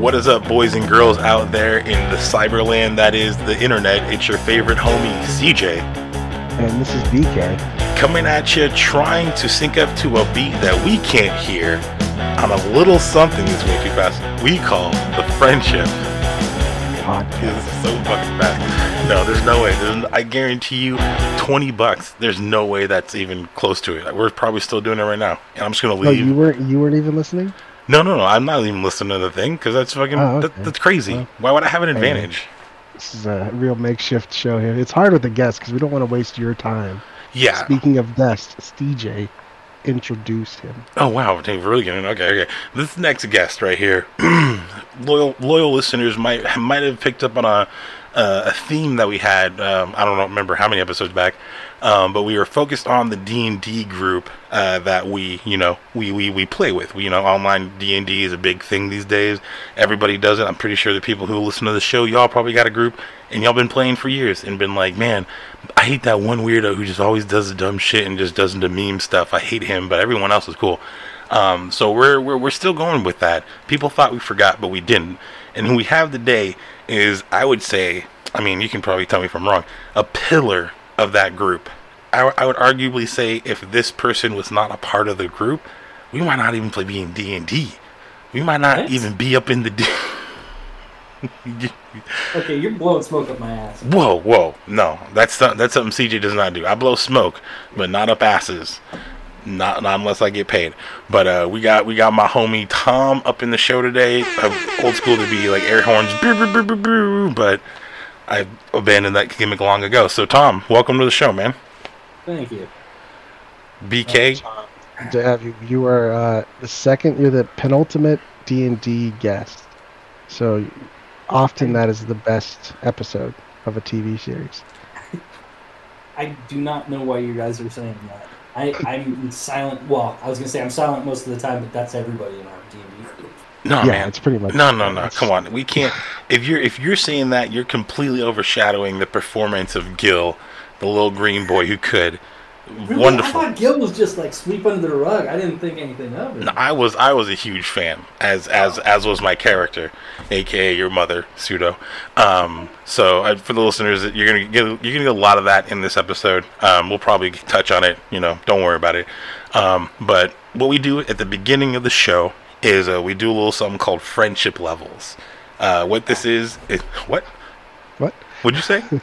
What is up, boys and girls out there in the cyberland that is the internet? It's your favorite homie, CJ. And this is BK. Coming at you, trying to sync up to a beat that we can't hear on a little something too fast. We call the friendship. Podcast. This is so fucking fast. No, there's no way. There's, I guarantee you, 20 bucks. There's no way that's even close to it. We're probably still doing it right now. And I'm just going to leave. No, leave. you weren't. You weren't even listening. No, no, no. I'm not even listening to the thing because that's fucking Oh, that, okay. that's crazy. Well, Why would I have an advantage? This is a real makeshift show here. It's hard with the guests because we don't want to waste your time. Yeah. Speaking of guests, DJ introduced him. Oh wow, Dave, really getting okay. Okay, this next guest right here, loyal loyal listeners might might have picked up on a uh, a theme that we had. Um, I don't know, remember how many episodes back, um, but we were focused on the D and D group uh, that we you know we, we we play with. We, you know, online D and D is a big thing these days. Everybody does it. I'm pretty sure the people who listen to the show, y'all probably got a group, and y'all been playing for years and been like, man, I hate that one weirdo who just always does the dumb shit and just doesn't the meme stuff. I hate him, but everyone else is cool. Um, so we're, we're we're still going with that. People thought we forgot, but we didn't. And who we have today is, I would say, I mean, you can probably tell me if I'm wrong, a pillar of that group. I, I would arguably say if this person was not a part of the group, we might not even play be in D and D. We might not What? even be up in the. D- Okay, you're blowing smoke up my ass. Whoa, whoa, no, that's not, that's something CJ does not do. I blow smoke, but not up asses. Not, not unless I get paid. But uh, we got we got my homie Tom up in the show today. Uh, old school to be like air horns, but I abandoned that gimmick long ago. So Tom, welcome to the show, man. Thank you. BK, Dev, you, you are uh, the second. You're the penultimate D and D guest. So often that is the best episode of a TV series. I do not know why you guys are saying that. I, I'm silent. Well, I was gonna say I'm silent most of the time, but that's everybody in our D&D group. No yeah, man, it's pretty much. No, no, no. Come on. We can't. If you're if you're saying that, you're completely overshadowing the performance of Gil, the little green boy who could. Really? Wonderful. I thought Gil was just like sweep under the rug. I didn't think anything of it. No, I was I was a huge fan, as as as was my character, aka your mother, pseudo. Um, so I, for the listeners, you're gonna get you're gonna get a lot of that in this episode. Um, we'll probably touch on it. You know, don't worry about it. Um, but what we do at the beginning of the show is uh, we do a little something called friendship levels. Uh, what this is is what? What? What'd you say?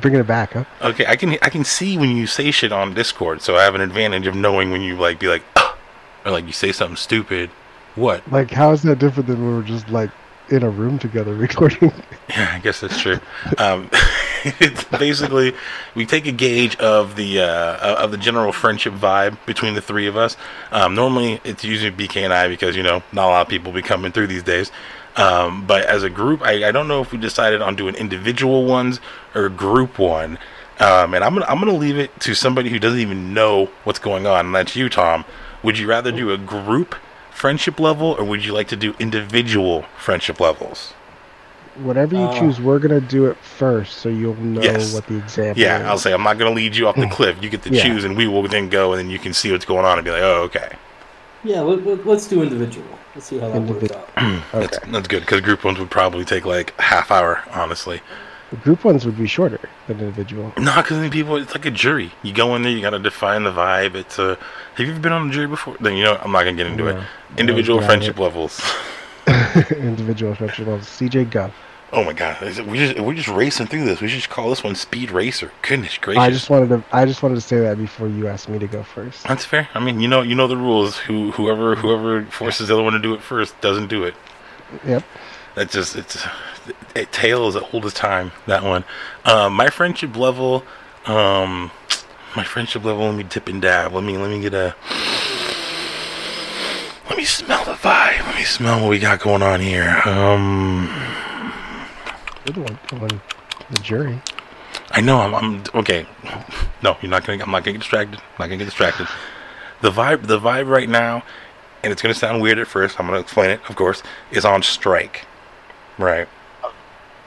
Bringing it back, huh? Okay, I can I can see when you say shit on Discord, so I have an advantage of knowing when you like be like, "Ugh," or like you say something stupid. What? Like, how is that different than when we're just like in a room together recording? Yeah, I guess that's true. um, it's basically we take a gauge of the uh, of the general friendship vibe between the three of us. Um, normally, it's usually BK and I because you know not a lot of people be coming through these days. Um, but as a group, I, I don't know if we decided on doing individual ones or group one. Um, and I'm gonna I'm gonna leave it to somebody who doesn't even know what's going on. And that's you, Tom. Would you rather do a group friendship level or would you like to do individual friendship levels? Whatever you Uh, choose, we're gonna do it first, so you'll know Yes. what the example. Yeah, is. I'll say I'm not going to lead you off the cliff. You get to Yeah. choose, and we will then go, and then you can see what's going on and be like, oh, okay, Yeah, let, let, let's do individual. Let's see how that works Individ- out. that's Okay. that's good because group ones would probably take like half hour, honestly. The group ones would be shorter than individual. No, because people, it's like a jury. You go in there, you got to define the vibe. It's a. Have you ever been on a jury before? Then you know I'm not gonna get into it. Individual friendship levels. individual friendship levels. CJ, go. Oh my god, it- we just we're just racing through this. We should just call this one Speed Racer. Goodness gracious. I just wanted to. I just wanted to say that before you asked me to go first. That's fair. I mean, you know, you know the rules. Who whoever whoever forces the other one to do it first doesn't do it. Yep. That just it's it tale is old as time. That one. Um, my friendship level. Um, my friendship level. Let me dip and dab. Let me let me get a. Let me smell the vibe. Let me smell what we got going on here. Um, You're the one. The, one, the jury. I know I'm, I'm okay. No, you're not gonna. I'm not gonna get distracted. I'm not gonna get distracted. The vibe, the vibe right now, and it's gonna sound weird at first. I'm gonna explain it, of course. Is on strike, right?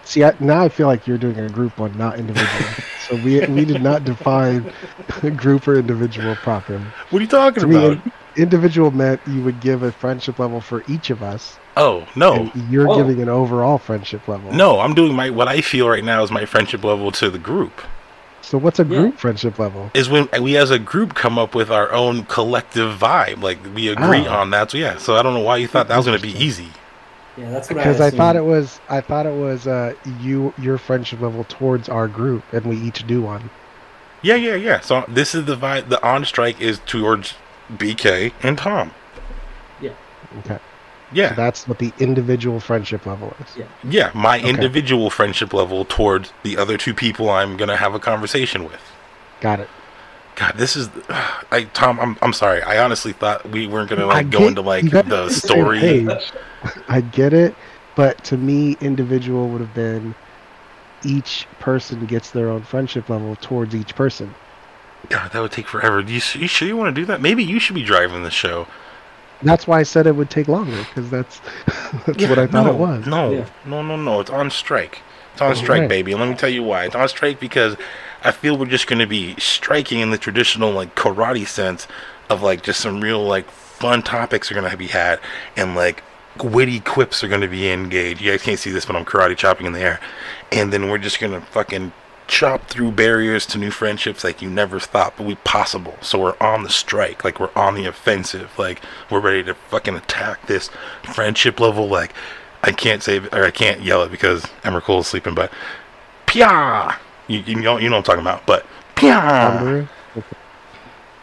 See, I, now I feel like you're doing a group one, not individual. so we we did not define group or individual properly. What are you talking To about? in- individual meant you would give a friendship level for each of us, Oh no, you're Oh. giving an overall friendship level. no! I'm doing my what I feel right now is my friendship level to the group. So what's a Yeah. group friendship level? Is when we as a group come up with our own collective vibe. Like we agree Oh. on that. So yeah. So I don't know why you thought that was going to be easy. Yeah, that's what Because I I thought it was I thought it was uh you your friendship level towards our group, and we each do one. Yeah, yeah, yeah. So this is the vibe. The on strike is towards BK and Tom. Yeah. Okay. Yeah. So that's what the individual friendship level is. Yeah. Yeah, my Okay. individual friendship level towards the other two people I'm gonna have a conversation with. Got it. God, this is, I Tom. I'm I'm sorry. I honestly thought we weren't gonna I like go into like you guys are the story. I get it, but to me, individual would have been each person gets their own friendship level towards each person. God, that would take forever. Do you, you sure you want to do that? Maybe you should be driving the show. That's why I said it would take longer because that's that's Yeah, what I thought no, it was. No, Yeah. no, no, no. It's on strike. It's on Oh, strike, right. baby. Let me tell you why. It's on strike because I feel we're just going to be striking in the traditional like karate sense of like just some real like fun topics are going to be had and like witty quips are going to be engaged. You guys can't see this, but I'm karate chopping in the air, and then we're just going to fucking chop through barriers to new friendships like you never thought but we possible. So we're on the strike like we're on the offensive like we're ready to fucking attack this friendship level. Like i can't say or i can't yell it because Emmer is sleeping but pia you, you know you know what i'm talking about but pia Donbaru?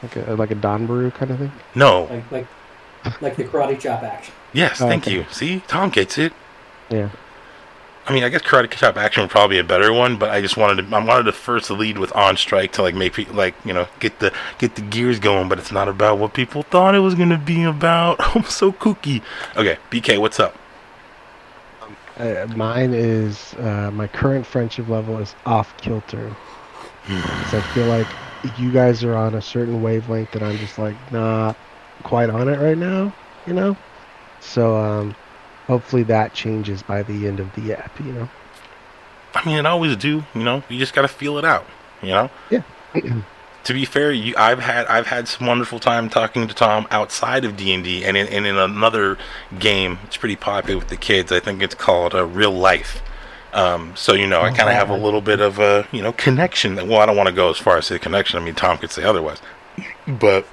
Like a, like a Donbaru kind of thing? no like like like the karate chop action. yes Oh, thank okay. you see tom gets it Yeah. I mean, I guess Karate Chop Action would probably be a better one, but I just wanted to. I wanted to first lead with On Strike to like make people like you know get the get the gears going. But it's not about what people thought it was gonna be about. I'm so kooky. Okay, BK, what's up? Uh, mine is uh, my current friendship level is off kilter. 'Cause I feel like you guys are on a certain wavelength that I'm just like not quite on it right now, you know. So um, hopefully that changes by the end of the app, you know. I mean, it always do. You know, you just gotta feel it out. You know. Yeah. to be fair, you I've had I've had some wonderful time talking to Tom outside of D and D, and in another game. It's pretty popular with the kids. I think it's called uh, Real Life. Um, so you know, I kind of have a little bit of a you know connection. Well, I don't want to go as far as say connection. I mean, Tom could say otherwise, but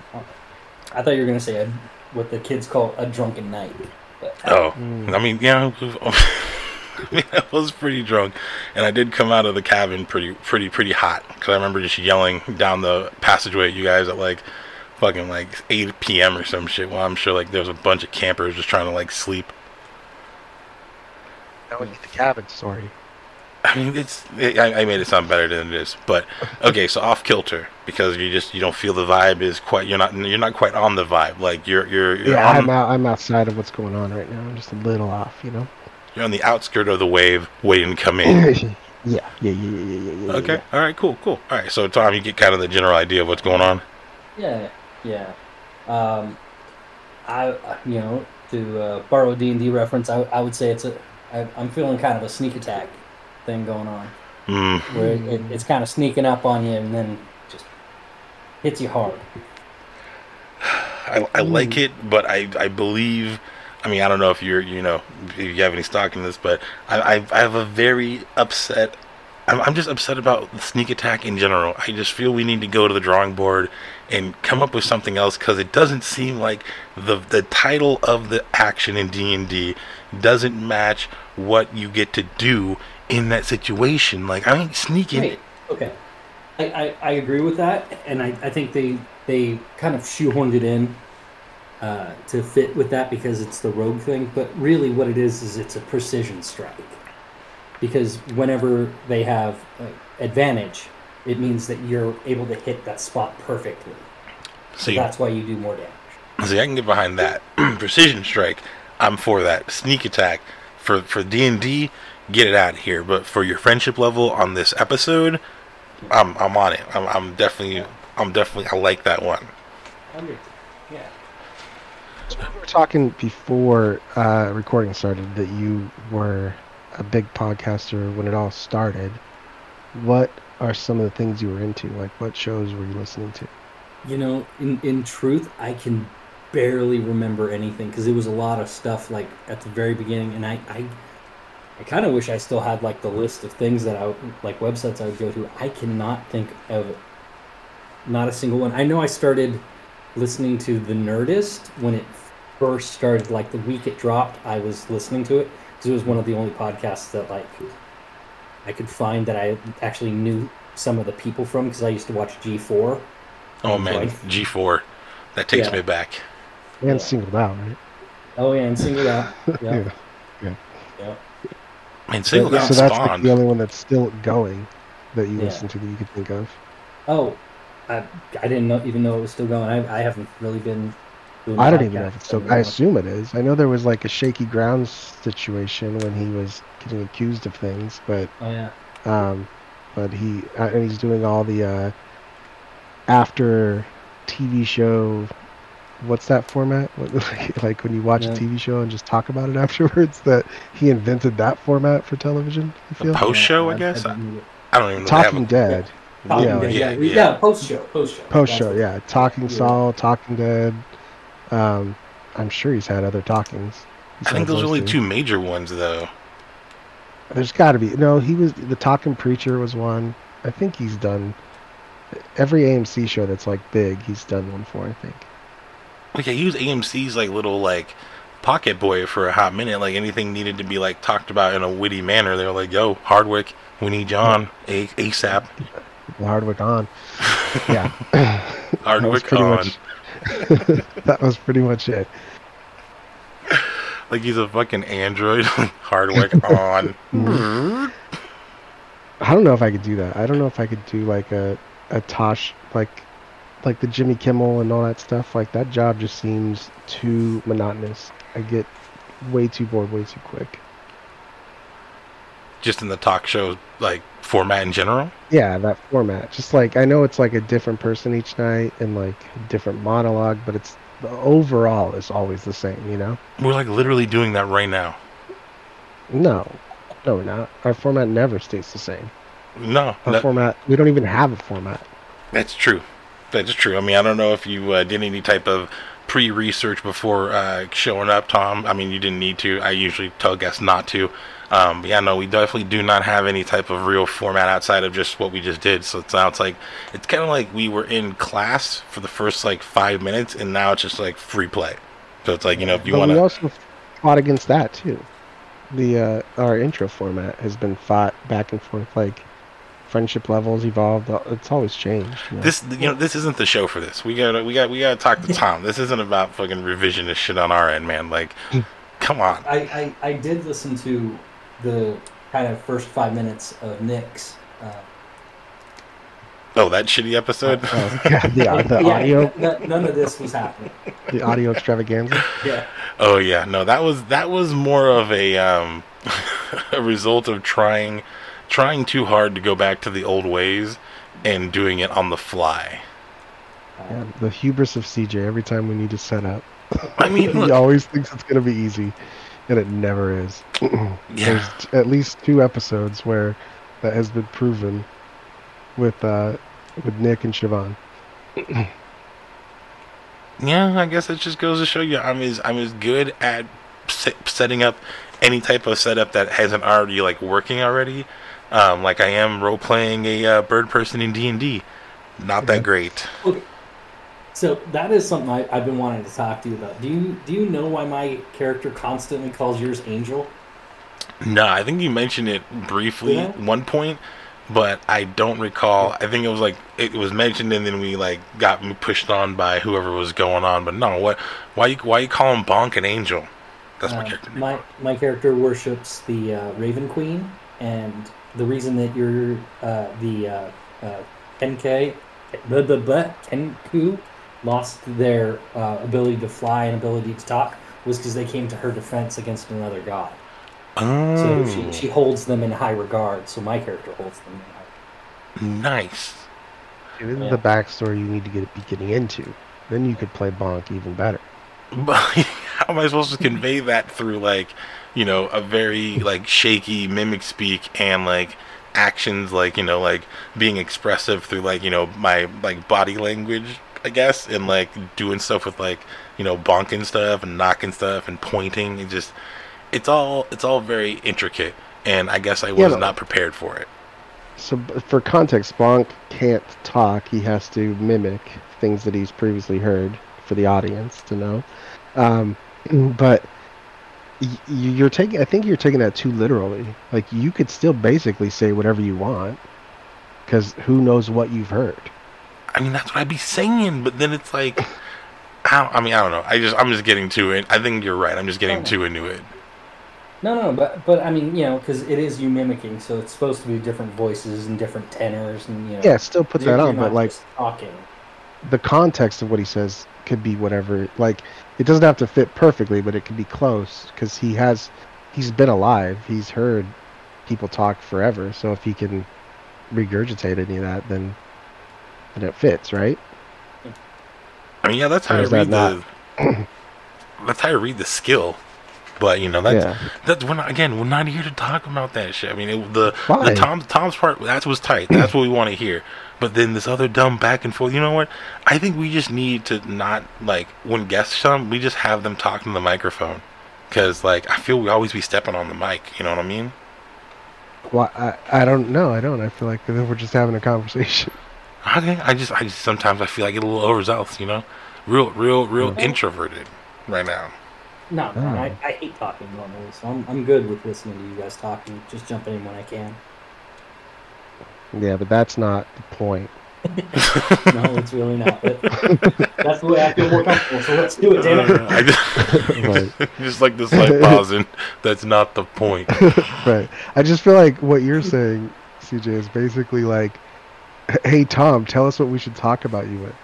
I thought you were gonna say a, what the kids call a drunken night. But oh, Mm. I mean, yeah, I mean, I was pretty drunk, and I did come out of the cabin pretty, pretty, pretty hot because I remember just yelling down the passageway at you guys at like fucking like 8 p.m. or some shit. Well, I'm sure like there was a bunch of campers just trying to like sleep. That be the cabin story. I mean, it's it, I, I made it sound better than it is, but okay. So off kilter because you just you don't feel the vibe is quite. You're not you're not quite on the vibe. Like you're you're you're, Yeah, on, I'm out. I'm outside of what's going on right now. I'm just a little off, you know. You're on the outskirt of the wave, waiting to come in. yeah, yeah, yeah, yeah, yeah, yeah, yeah. Okay. All right. Cool. Cool. All right. So Tom, you get kind of the general idea of what's going on. yeah, yeah. Um, I I- you know to uh, borrow D and D reference, I, I would say it's a I, I'm feeling kind of a sneak attack thing going on Mm. where it, it, it's kind of sneaking up on you and then just hits you hard. I, I like it, but I I believe. I mean, I don't know if you're you know if you have any stock in this, but I I, I have a very upset. I'm, I'm just upset about the sneak attack in general. I just feel we need to go to the drawing board and come up with something else because it doesn't seem like the the title of the action in D and D doesn't match what you get to do in that situation. Like I mean, sneaking. Right. Okay. I, I, I agree with that, and I, I think they they kind of shoehorned it in uh, to fit with that because it's the rogue thing. But really, what it is is it's a precision strike. Because whenever they have uh, advantage, it means that you're able to hit that spot perfectly. So that's why you do more damage. See, I can get behind that. Precision strike, I'm for that. Sneak attack for for D and D, get it out of here. But for your friendship level on this episode, I'm I'm on it. I'm I'm definitely I'm definitely I like that one. Yeah. We were talking before uh, recording started that you were a big podcaster when it all started. What are some of the things you were into? Like, what shows were you listening to? You know, in, in truth, I can barely remember anything because it was a lot of stuff like at the very beginning, and I I, I kind of wish I still had like the list of things that I like websites I would go to. I cannot think of not a single one. I know I started listening to the Nerdist when it first started, like the week it dropped. I was listening to it because it was one of the only podcasts that like I could find that I actually knew some of the people from because I used to watch G4. Oh man, Right. G4, that takes Yeah. me back. And singled out, right? Oh yeah, and singled out. Yeah. Yeah. yeah. Man, single Yeah. out So that's like the only one that's still going that you Yeah. listen to that you could think of. Oh, I, I didn't know, even know it was still going. I, I haven't really been. Doing I don't podcasts even know if it's still. anymore. I assume it is. I know there was like a shaky ground situation when he was getting accused of things, but Oh yeah. um, but he uh, and he's doing all the uh, after TV show. What's that format? What, like, like when you watch Yeah. a TV show and just talk about it afterwards. That he invented that format for television. I feel. post show, I guess. I, I don't even know. Talking a- Dead. Talking Yeah, Dead, yeah, yeah, yeah. yeah, Post show, post show, Post show, yeah. Talking Yeah. Saul, Talking Dead. Um, I'm sure he's had other talkings. I think besides those are only two. two major ones though. There's got to be. No, he was the Talking Preacher was one. I think he's done every AMC show that's like big. He's done one for. I think. Okay, he use AMC's like little like pocket boy for a hot minute. Like anything needed to be like talked about in a witty manner, they were like, "Yo, Hardwick, we need John a- ASAP." Hardwick on. Yeah. Hardwick on. much- that was pretty much it. Like he's a fucking android. Hardwick on. I don't know if I could do that. I don't know if I could do like a a Tosh like like the Jimmy Kimmel and all that stuff. Like that job just seems too monotonous. I get way too bored way too quick. Just in the talk show like format in general. Yeah, that format. Just like I know it's like a different person each night and like a different monologue, but it's the overall is always the same, you know? We're like literally doing that right now. No. No, we're not. Our format never stays the same. No, Our format we don't even have a format. that's true. That's true. I mean, I don't know if you uh, did any type of pre-research before uh, showing up, Tom. I mean, you didn't need to. I usually tell guests not to. Um, but yeah, no, we definitely do not have any type of real format outside of just what we just did. So it sounds like it's kind of like we were in class for the first like five minutes, and now it's just like free play. So it's like you know, if you but want we to, also fought against that too. The uh, our intro format has been fought back and forth. Like friendship levels evolved. It's always changed. you know? this you know, this isn't the show for this. We gotta, we got, we gotta talk to Tom. This isn't about fucking revisionist shit on our end, man. Like, come on. I, I, I did listen to the kind of first five minutes of Nick's. Uh, Oh, that shitty episode. Oh, yeah, the, the yeah, audio, n- n- none of this was happening. the audio extravaganza. Yeah. Oh yeah, no, that was that was more of a um, a result of trying trying too hard to go back to the old ways and doing it on the fly. Yeah, the hubris of CJ. Every time we need to set up, I mean, he look, always thinks it's gonna be easy, and it never is. yeah, There's t- at least two episodes where that has been proven with uh, with Nick and Siobhan. yeah. I guess it just goes to show you I'm as I'm as good at se- setting up any type of setup that hasn't already like working already. Um, like I am role playing a uh, bird person in D and D. Not that Okay. great. So that is something I, I've been wanting to talk to you about. Do you do you know why my character constantly calls yours Angel? No, I think you mentioned it briefly Yeah. one point, but I don't recall. I think it was like it was mentioned and then we like got pushed on by whoever was going on. But no, what? Why you why you call him Bonk an angel? That's my Uh, character. name. My my character worships the uh, Raven Queen, and the reason that you're uh, the uh, uh, Kenke, the the the Kenku lost their uh, ability to fly and ability to talk was because they came to her defense against another god. So Oh, she, she holds them in high regard. So my character holds them in high. nice. This is Yeah. the backstory you need to get be getting into. Then you could play Bonk even better. But how am I supposed to convey that through like, you know, a very like shaky mimic speak and like actions like you know like being expressive through like you know my like body language I guess, and like doing stuff with like you know bonking stuff and knocking stuff and pointing. It just it's all it's all very intricate, and I guess I was but- not prepared for it. So for context, Bonk can't talk. He has to mimic things that he's previously heard for the audience to know. Um, but you're taking. I think you're taking that too literally. Like you could still basically say whatever you want, because who knows what you've heard. I mean, that's what I'd be saying, but then it's like, I, don't, I mean, I don't know. I just I'm just getting too in. I think you're right. I'm just getting Oh. too into it. No, no, but but I mean, you know, because it is you mimicking, so it's supposed to be different voices and different tenors, and you know. Yeah, still put that on, but like talking. the context of what he says could be whatever. Like it doesn't have to fit perfectly, but it could be close because he has he's been alive. He's heard people talk forever. So if he can regurgitate any of that, then then it fits, right? I mean, yeah, that's how I is that read the. that's how I read the skill, but you know that's yeah. that's we're not again we're not here to talk about that shit. I mean, it, the the Tom Tom's part that was tight. That's what we want to hear. But then this other dumb back and forth. You know what? I think we just need to not like when guests come, we just have them talking to the microphone, because like I feel we always be stepping on the mic. You know what I mean? Well, I I don't know. I don't. I feel like we're just having a conversation. Okay, I just I just sometimes I feel like I get a little overzealous. You know, real real real Mhm. introverted right now. No, no, Oh. I, I hate talking normally, so I'm I'm good with listening to you guys talking. Just jumping in when I can. Yeah, but that's not the point. No, it's really not. But that's the way I feel more comfortable. So let's do it, damn it. I just, Right. just like this light pause and that's not the point. right. I just feel like what you're saying, CJ, is basically like, "Hey Tom, tell us what we should talk about you with."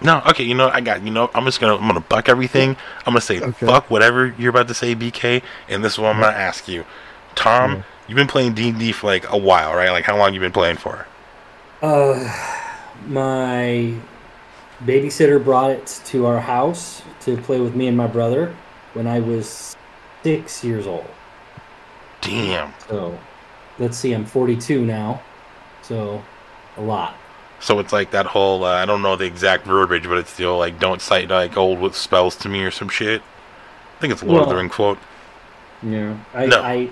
No, okay, you know I got you know I'm just gonna I'm gonna buck everything. I'm gonna say Okay. fuck whatever you're about to say, BK, and this is what I'm gonna ask you, Tom. Yeah. You've been playing D and D for like a while, right? Like how long you been playing for? Uh, my babysitter brought it to our house to play with me and my brother when I was six years old. Damn. So let's see, I'm 42 now. So a lot. So it's like that whole uh, I don't know the exact verbiage, but it's still like don't cite like old with spells to me or some shit. I think it's a Lord of the Ring quote. Yeah, I, No. I,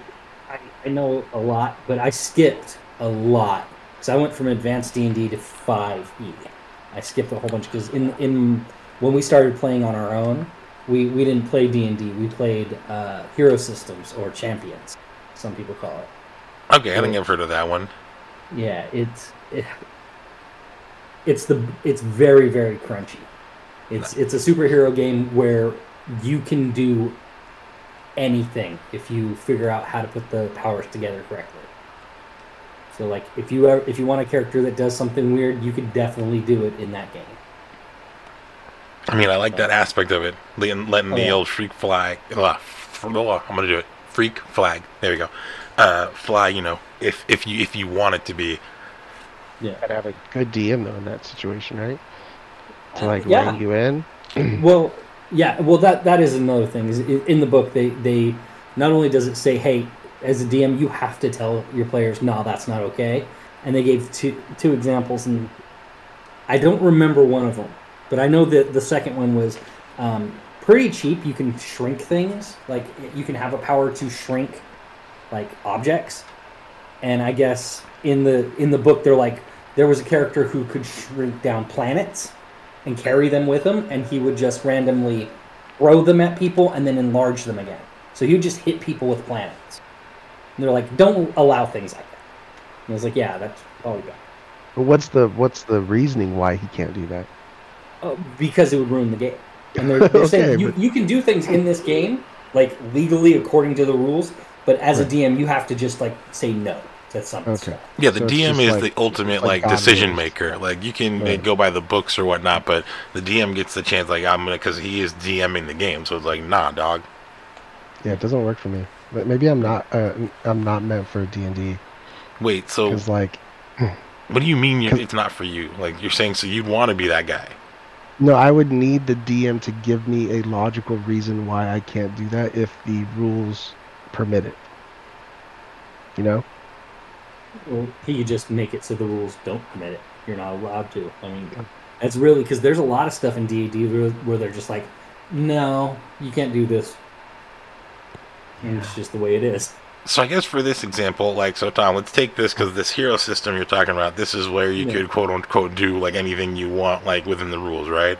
I, I know a lot, but I skipped a lot because I went from advanced D and D to five E. I skipped a whole bunch because in in when we started playing on our own, we we didn't play D and D. We played uh, Hero Systems or Champions, some people call it. Okay, I think I've heard of that one. Yeah, it's it, it's the it's very very crunchy. It's it's a superhero game where you can do anything if you figure out how to put the powers together correctly. So like if you ever, if you want a character that does something weird, you could definitely do it in that game. I mean, I like that aspect of it, letting, letting Oh, the yeah. old freak flag. Uh, f- I'm gonna do it. Freak flag. There we go. Uh, fly. You know, if if you if you want it to be. Yeah. I'd have a good DM though in that situation, right? To Uh, like yeah. rein you in. Well, yeah. Well, that that is another thing. Is in the book they they not only does it say, hey, as a DM, you have to tell your players, no, that's not okay. And they gave two two examples, and I don't remember one of them, but I know that the second one was um, pretty cheap. You can shrink things, like you can have a power to shrink like objects. And I guess in the in the book, they're like there was a character who could shrink down planets and carry them with him, and he would just randomly throw them at people and then enlarge them again. So he would just hit people with planets. And they're like, don't allow things like that. And I was like, yeah, that's probably good. But what's the what's the reasoning why he can't do that? Uh, because it would ruin the game. And they're, they're Okay, saying you, but- you can do things in this game, like legally according to the rules, but as Right. a DM, you have to just like say no to something. Okay. stuff. Yeah, the So DM is like- the ultimate like like, decision maker. Like you can Right. go by the books or whatnot, but the DM gets the chance. Like I'm gonna because he is DMing the game, so it's like nah, dog. Yeah, it doesn't work for me. But maybe I'm not. Uh, I'm not meant for D and D Wait, so because like what do you mean you, 'cause- it's not for you? Like you're saying, so you'd want to be that guy? no, I would need the DM to give me a logical reason why I can't do that if the rules permit it. You know? Well, he could just make it so the rules don't permit it. You're not allowed to. I mean, that's really because there's a lot of stuff in D&D where, where they're just like, no, you can't do this. And it's just the way it is. So I guess for this example, like so, Tom, let's take this because this hero system you're talking about, this is where you Yeah. could quote unquote do like anything you want, like within the rules, right?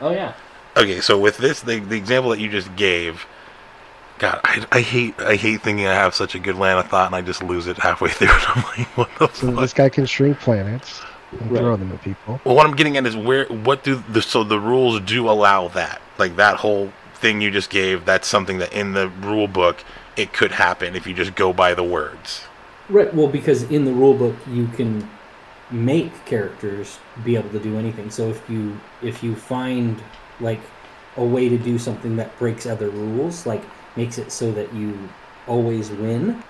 Oh yeah. Okay, so with this, the, the example that you just gave, God, I, I hate I hate thinking I have such a good line of thought and I just lose it halfway through. And I'm like, what the So fuck? this guy can shrink planets and Right. throw them at people. Well, what I'm getting at is where what do the so the rules do allow that like that whole thing you just gave. That's something that in the rule book it could happen if you just go by the words. Right. Well, because in the rule book you can make characters be able to do anything. So if you if you find like a way to do something that breaks other rules, like makes it so that you always win,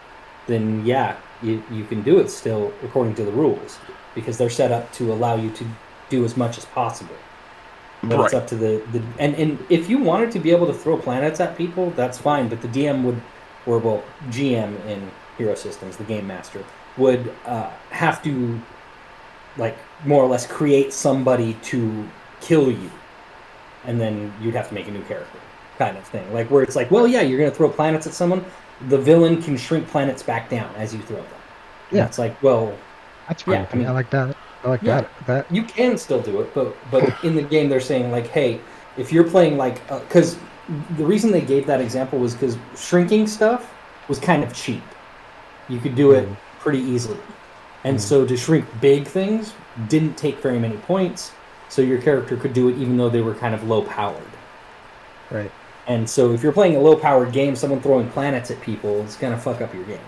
then yeah, you you can do it still according to the rules because they're set up to allow you to do as much as possible. But it's up to the, the and, and if you wanted to be able to throw planets at people, that's fine. But the DM would, or well, GM in Hero Systems, the game master, would uh, have to, like, more or less create somebody to kill you, and then you'd have to make a new character, kind of thing. Like where it's like, well, yeah, you're gonna throw planets at someone. The villain can shrink planets back down as you throw them. And Yeah. It's like, well, That's. Yeah, I mean- I like that. I like Yeah. that. That you can still do it, but but in the game they're saying like, hey, if you're playing like, because the reason they gave that example was because shrinking stuff was kind of cheap. You could do it Mhm. pretty easily, and Mhm. so to shrink big things didn't take very many points. So your character could do it even though they were kind of low powered. right. And so if you're playing a low powered game, someone throwing planets at people is gonna fuck up your game.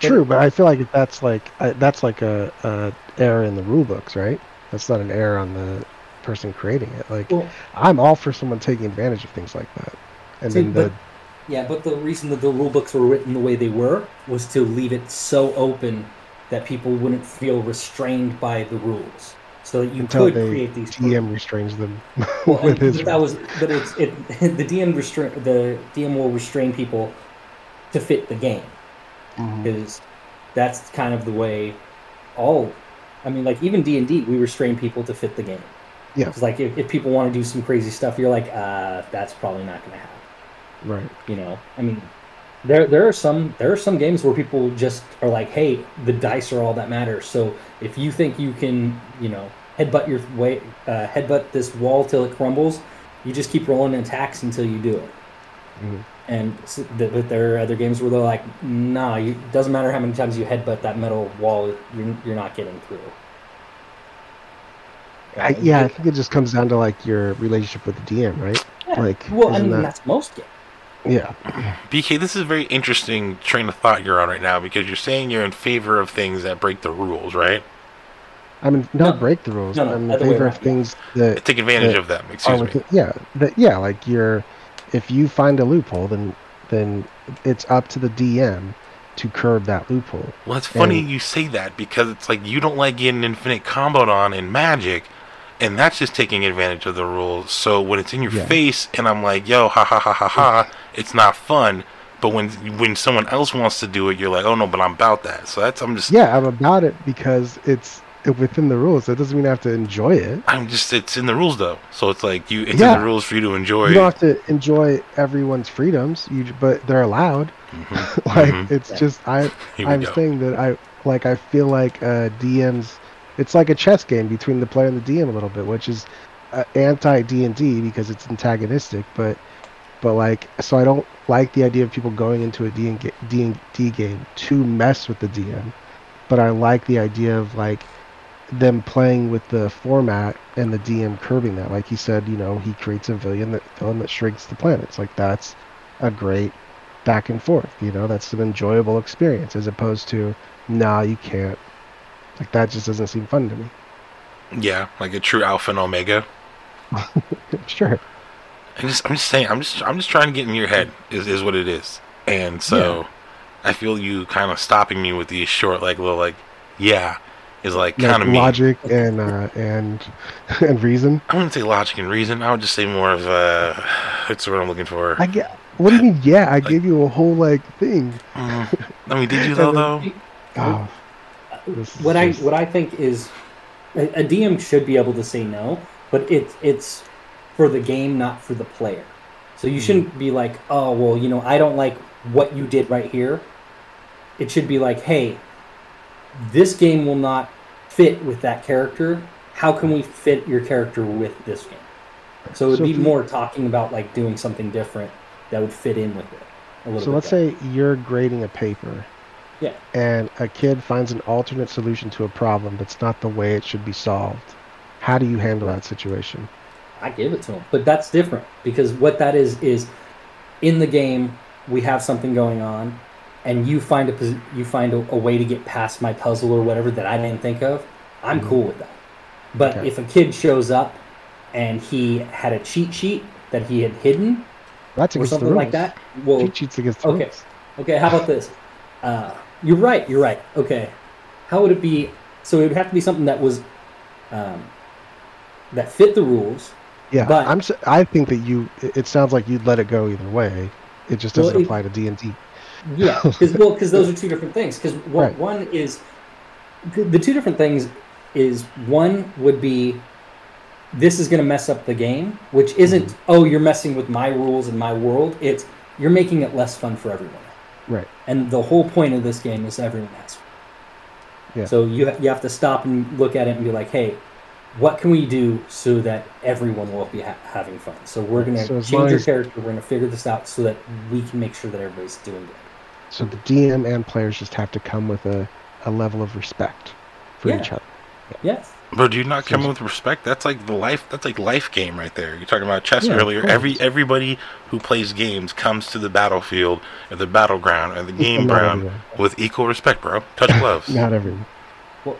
True, but I feel like that's like uh, that's like a, a error in the rule books, right? That's not an error on the person creating it. Like Well, I'm all for someone taking advantage of things like that. And See, then the but- Yeah, but the reason that the rule books were written the way they were was to leave it so open that people wouldn't feel restrained by the rules, so that you until could create these. DM restrains them well, with his but that was, but it's it. The DM restrain the DM will restrain people to fit the game because that's kind of the way all. I mean, like even D and D, we restrain people to fit the game. Yeah. It's like if, if people want to do some crazy stuff, you're like, uh, that's probably not going to happen. right. You know, I mean, there there are some there are some games where people just are like, hey, the dice are all that matters. So if you think you can, you know, headbutt your way, uh, headbutt this wall till it crumbles, you just keep rolling attacks until you do it. Mhm. And s th- but there are other games where they're like, nah, you, it doesn't matter how many times you headbutt that metal wall, you're you're not getting through. I, yeah, I think it just comes down to like your relationship with the DM, right? Yeah. like, well, I mean, that- that's most games. Yeah. BK, this is a very interesting train of thought you're on right now because you're saying you're in favor of things that break the rules, right? I mean, not No. break the rules. No, no, I'm in favor of things that Take advantage Yeah. of them. are Excuse me. within, yeah, that yeah, like you're if you find a loophole, then then it's up to the DM to curb that loophole. Well, it's funny And- you say that because it's like you don't like getting infinite comboed on in Magic, and that's just taking advantage of the rules. So when it's in your Yeah. face, and I'm like, "Yo, ha ha ha ha ha," it's not fun. But when when someone else wants to do it, you're like, "Oh no," but I'm about that. So that's I'm just Yeah, I'm about it because it's within the rules. That doesn't mean I have to enjoy it. I'm just it's in the rules though. So it's like you it's Yeah. in the rules for you to enjoy. You don't have to enjoy everyone's freedoms, you but they're allowed. Mhm. like Mhm. it's just I I'm go. saying that I like I feel like uh, DMs. It's like a chess game between the player and the DM a little bit, which is uh, anti D and D because it's antagonistic. But but like so I don't like the idea of people going into a D and D game to mess with the DM. But I like the idea of like them playing with the format and the DM curbing that. Like he said, you know, he creates a villain that villain that shrinks the planets. Like that's a great back and forth. You know, that's an enjoyable experience as opposed to, nah, you can't. Like that just doesn't seem fun to me. Yeah, like a true alpha and omega. sure. I'm just, I'm just saying, I'm just, I'm just trying to get in your head. Is, is what it is. And so, I feel you kind of stopping me with these short, like little, like, yeah, is like Like kind of mean. logic and uh, and and reason. I wouldn't say logic and reason. I would just say more of uh, it's what I'm looking for. I get. What do you mean? Yeah, I gave you a whole like thing. Mm. I mean, did you though? Though Oh, what I what I think is a, a DM should be able to say no, but it's it's for the game, not for the player. So you hmm. shouldn't be like, oh well, you know, I don't like what you did right here. It should be like, hey, this game will not fit with that character. How can we fit your character with this game? So it would So be more talking about like doing something different that would fit in with it. A little So let's better. say you're grading a paper. Yeah. And a kid finds an alternate solution to a problem that's not the way it should be solved. How do you handle that situation? I give it to him. But that's different because what that is is in the game we have something going on, and you find a you find a, a way to get past my puzzle or whatever that I didn't think of. I'm Mhm. cool with that. But Okay. if a kid shows up and he had a cheat sheet that he had hidden That's or something like that, well, Cheat sheets against the Okay. rules. Okay, how about this? Uh, you're right. You're right. Okay, how would it be? So it would have to be something that was um, that fit the rules. Yeah, But- I'm. I think that you. It sounds like you'd let it go either way. It just doesn't it- apply to D and D. Yeah, because well, because those are two different things. Because Right. one is the two different things is one would be this is going to mess up the game, which isn't Mm-hmm. oh you're messing with my rules and my world. It's you're making it less fun for everyone. Right. And the whole point of this game is everyone has. Yeah. So you you have to stop and look at it and be like, hey, what can we do so that everyone will be ha- having fun? So we're going to So change your character. We're going to figure this out so that we can make sure that everybody's doing good. So the DM and players just have to come with a, a level of respect for Yeah. each other. Yes. Bro, do you not come So- with respect? That's like the life. That's like life game right there. You're talking about chess Yeah, earlier. Every everybody who plays games comes to the battlefield or the battleground or the game ground with equal respect, bro. Touch gloves. Not everyone. Well,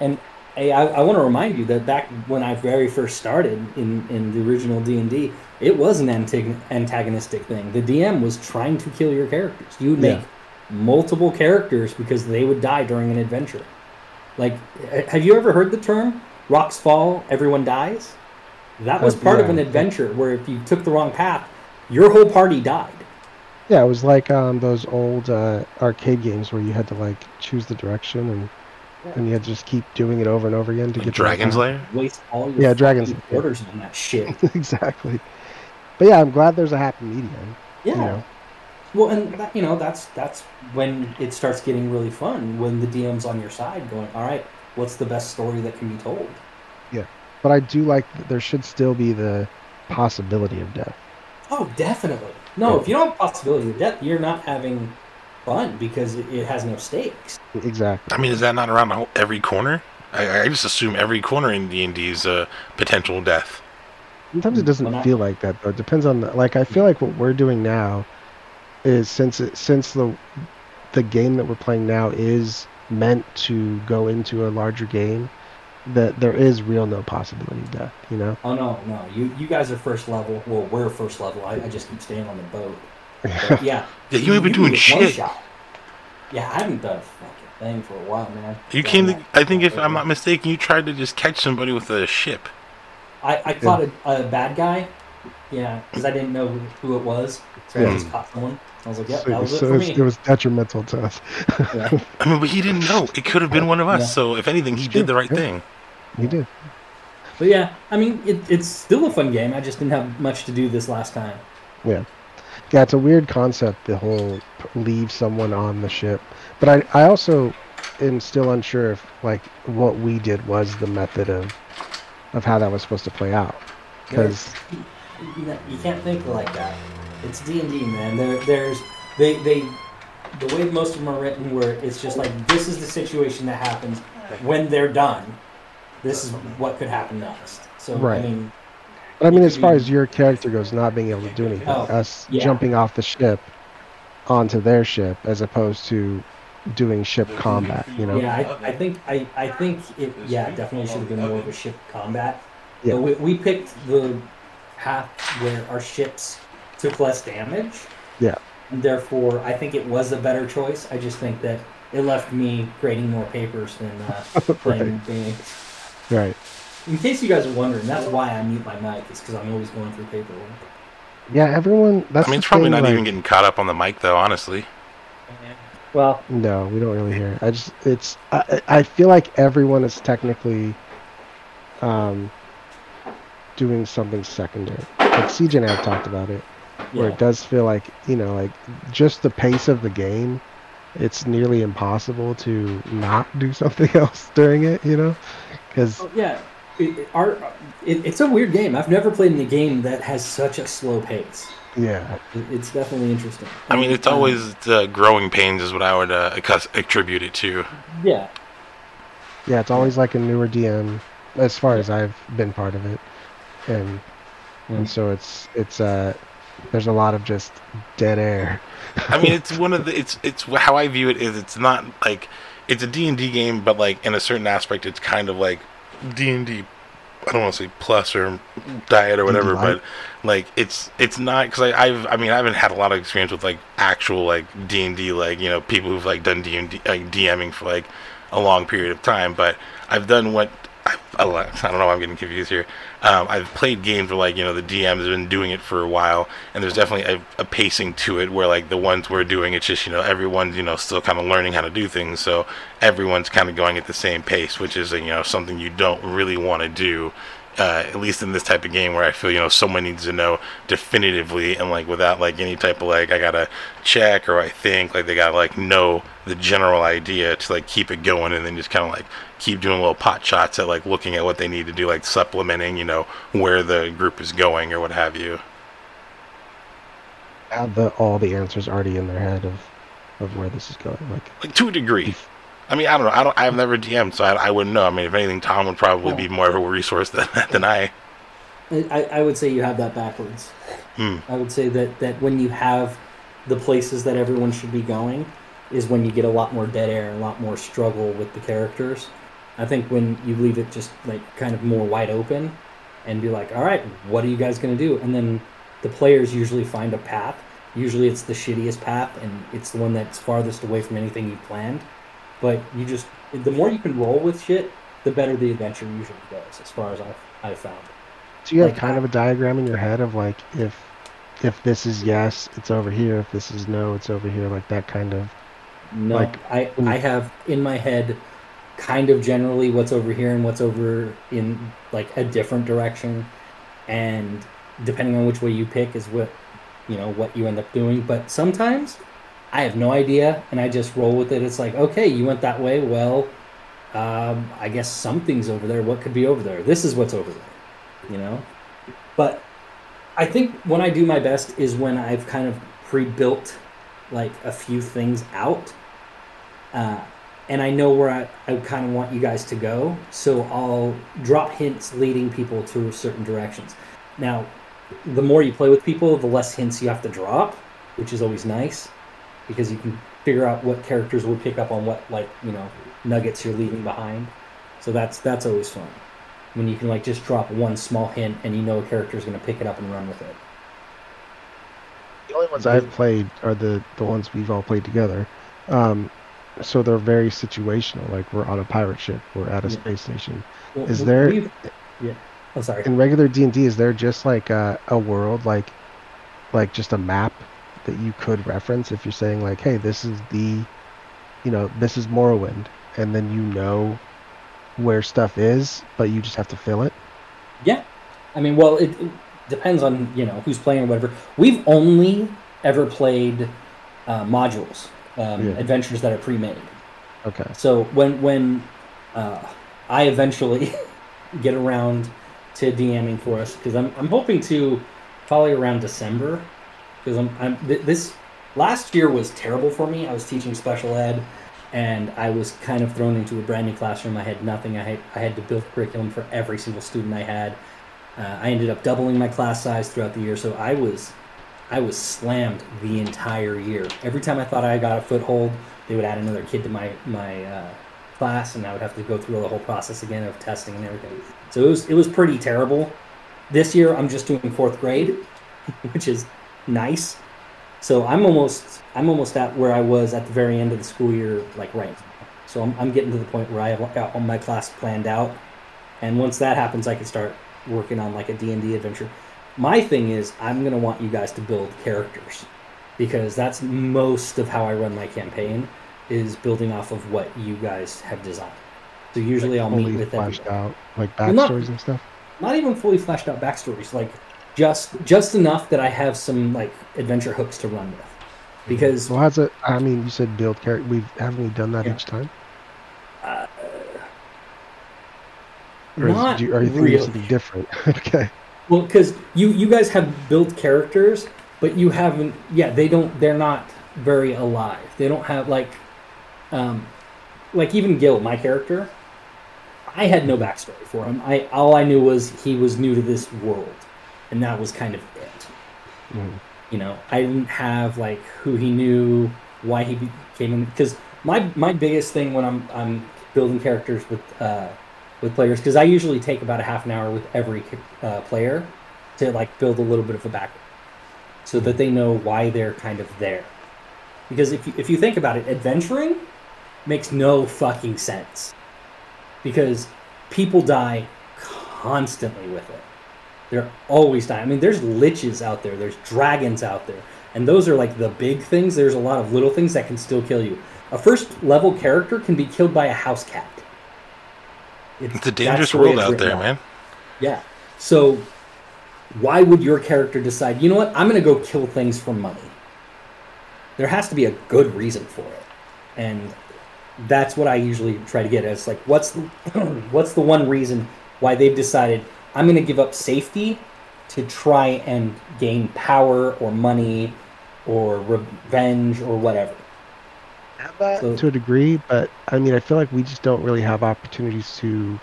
And hey, I, I want to remind you that back when I very first started in, in the original D and D, it was an antag- antagonistic thing. The DM was trying to kill your characters. You would make Yeah. multiple characters because they would die during an adventure. Like, have you ever heard the term "rocks fall, everyone dies"? That was part of an adventure where if you took the wrong path, your whole party died. Yeah, it was like um, those old uh, arcade games where you had to like choose the direction and and you had to just keep doing it over and over again to Like get the Dragon's path. Lair. Waste all your Yeah, Dragon's- fucking quarters on that shit. exactly. But yeah, I'm glad there's a happy medium. Yeah. You know, Well, and that, you know that's that's when it starts getting really fun when the DM's on your side, going, "All right, what's the best story that can be told?" Yeah, but I do like that there should still be the possibility of death. Oh, definitely. No, Yeah. if you don't have possibility of death, you're not having fun because it, it has no stakes. Exactly. I mean, is that not around whole, every corner? I, I just assume every corner in D and D is a potential death. Sometimes it doesn't Well, not- feel like that though. It depends on the, like I feel like what we're doing now is since it, since the the game that we're playing now is meant to go into a larger game that there is real no possibility of death, you know? Oh no, no, you you guys are first level. Well, we're first level. I, I just keep staying on the boat. But yeah, Yeah, you ain't been can doing shit. one-shot. Yeah, I haven't done a fucking thing for a while, man. You So, came to, I think if I'm not mistaken, you tried to just catch somebody with a ship. I, I caught a, a bad guy. Yeah, because I didn't know who it was, so I Yeah. just caught someone. I was like, "Yep, so that was it so for it, was, me." it was detrimental to us. Yeah. I mean, but he didn't know. It could have been one of us. Yeah. So if anything, he It's did the right yeah. thing. He did. But yeah, I mean, it, it's still a fun game. I just didn't have much to do this last time. Yeah, yeah, it's a weird concept. The whole leave someone on the ship, but I I also am still unsure if like what we did was the method of of how that was supposed to play out because You, know, you can't think like that. It's D and D, man. There, there's they they the way most of them are written, where it's just like this is the situation that happens when they're done. This is what could happen next. So Right. I mean, But I mean, as far be- as your character goes, not being able to do anything, Oh, us yeah. jumping off the ship onto their ship as opposed to doing ship combat, you know? Yeah, I, I think I, I think it yeah definitely should have been more of a ship combat. Yeah. But we, we picked the path where our ships took less damage. Yeah. And therefore, I think it was a better choice. I just think that it left me grading more papers than uh, playing games. Right. In case you guys are wondering, that's why I mute my mic. Is because I'm always going through paperwork. Yeah, everyone. That's I mean, it's probably thing, not like- even getting caught up on the mic, though. Honestly, Well, No, we don't really hear. it. I just, it's. I, I I feel like everyone is technically um, doing something secondary. Like CJ and I have talked about it, where Yeah. it does feel like you know, like just the pace of the game. It's nearly impossible to not do something else during it, you know, because Oh, yeah. It, it- our, it, it's a weird game. I've never played in a game that has such a slow pace. yeah, It, it's definitely interesting. I mean, it's Um, always the growing pains is what I would uh, attribute it to. yeah. yeah, it's always like a newer DM, as far as I've been part of it, and Mm. and so it's it's uh, there's a lot of just dead air. I mean, it's one of the it's it's how I view it is it's not like it's a D and D game, but like in a certain aspect, it's kind of like D and D. I don't want to say plus or diet or whatever, but like it's it's not because I've I mean I haven't had a lot of experience with like actual like D and D like you know people who've like done D and D like DMing for like a long period of time, but I've done what I, don't know. I'm getting confused here. Um, I've played games where like you know the DM has been doing it for a while, and there's definitely a, a pacing to it where like the ones we're doing, it's just you know everyone's you know still kind of learning how to do things, so everyone's kind of going at the same pace, which is you know something you don't really want to do. Uh, at least in this type of game where I feel you know someone needs to know definitively and like without like any type of like I gotta check or I think like they gotta like know the general idea to like keep it going and then just kind of like keep doing little pot shots at like looking at what they need to do like supplementing you know where the group is going or what have you Have the all the answers already in their head of of where this is going. Like like to a degree I mean I don't know I don't I've never DM'd so I, I wouldn't know I mean if anything Tom would probably be more of a resource than, than I I, I would say you have that backwards. Hmm. I would say that, that when you have the places that everyone should be going is when you get a lot more dead air and a lot more struggle with the characters. I think when you leave it just like kind of more wide open and be like, all right, what are you guys going to do? And then the players usually find a path. Usually it's the shittiest path and it's the one that's farthest away from anything you planned. But you just, the more you can roll with shit, the better the adventure usually goes, as far as I've, I've found. Do you have Like, kind of a diagram in your head of like if if this is yes, it's over here. If this is no, it's over here. Like that kind of. No, Like, I I have in my head kind of generally what's over here and what's over in like a different direction, and depending on which way you pick is what you know what you end up doing. But sometimes I have no idea and I just roll with it. It's like okay, you went that way. Well, um, I guess something's over there. What could be over there? This is what's over there. You know, but I think when I do my best is when I've kind of pre-built like a few things out, uh, and I know where I, I kind of want you guys to go. So I'll drop hints leading people to certain directions. Now, the more you play with people, the less hints you have to drop, which is always nice because you can figure out what characters will pick up on what like you know nuggets you're leaving behind. So that's that's always fun when you can like just drop one small hint and you know a character is going to pick it up and run with it. The only ones I've played are the the ones we've all played together. Um, so they're very situational. Like we're on a pirate ship, we're at a Yeah. space station. Well, Is there- we've- Yeah. Oh, sorry. In regular D and D, is there just like a, a world like like just a map that you could reference if you're saying like, hey, this is the, you know, this is Morrowind, and then you know where stuff is, but you just have to fill it. Yeah, I mean, well, it, it depends on you know who's playing or whatever. We've only ever played uh, modules, um, Yeah. adventures that are pre-made. Okay. So when when uh, I eventually get around to DMing for us, because I'm I'm hoping to probably around December, because I'm I'm th- this last year was terrible for me. I was teaching special ed, and I was kind of thrown into a brand new classroom. I had nothing. I had I had to build curriculum for every single student I had. Uh, I ended up doubling my class size throughout the year, so I was I was slammed the entire year. Every time I thought I got a foothold, they would add another kid to my my uh, class, and I would have to go through the whole process again of testing and everything. So it was it was pretty terrible. This year, I'm just doing fourth grade, which is nice. So I'm almost I'm almost at where I was at the very end of the school year, like right now. So I'm, I'm getting to the point where I have got all my class planned out, and once that happens, I can start working on like a D and D adventure. My thing is, I'm gonna want you guys to build characters because that's most of how I run my campaign is building off of what you guys have designed. So usually I'll meet with out, like Well, not- backstories and stuff. Not even fully fleshed out backstories, like just just enough that I have some like adventure hooks to run with. Because Well, how's it? I mean, you said build character. We haven't we done that Yeah. each time? uh, Or is- not do you, are you thinking really. something different? okay. Well, because you you guys have built characters, but you haven't. Yeah, they don't. They're not very alive. They don't have like, um, like even Gil, my character. I had no backstory for him. I all I knew was he was new to this world, and that was kind of it. Mhm. You know, I didn't have like who he knew, why he became in. Because my my biggest thing when I'm I'm building characters with uh, with players, because I usually take about a half an hour with every uh, player to like build a little bit of a background, so that they know why they're kind of there. Because if you, if you think about it, adventuring makes no fucking sense. Because people die constantly with it. They're always dying. I mean, there's liches out there, there's dragons out there, and those are like the big things. There's a lot of little things that can still kill you. A first level character can be killed by a house cat. It's a that's dangerous the world out there, out. man. Yeah. So why would your character decide, you know what, I'm going to go kill things for money? There has to be a good reason for it. And that's what I usually try to get. It's like what's the, what's the one reason why they've decided I'm going to give up safety to try and gain power or money or revenge or whatever. Have that So- to a degree, but I mean, I feel like we just don't really have opportunities to,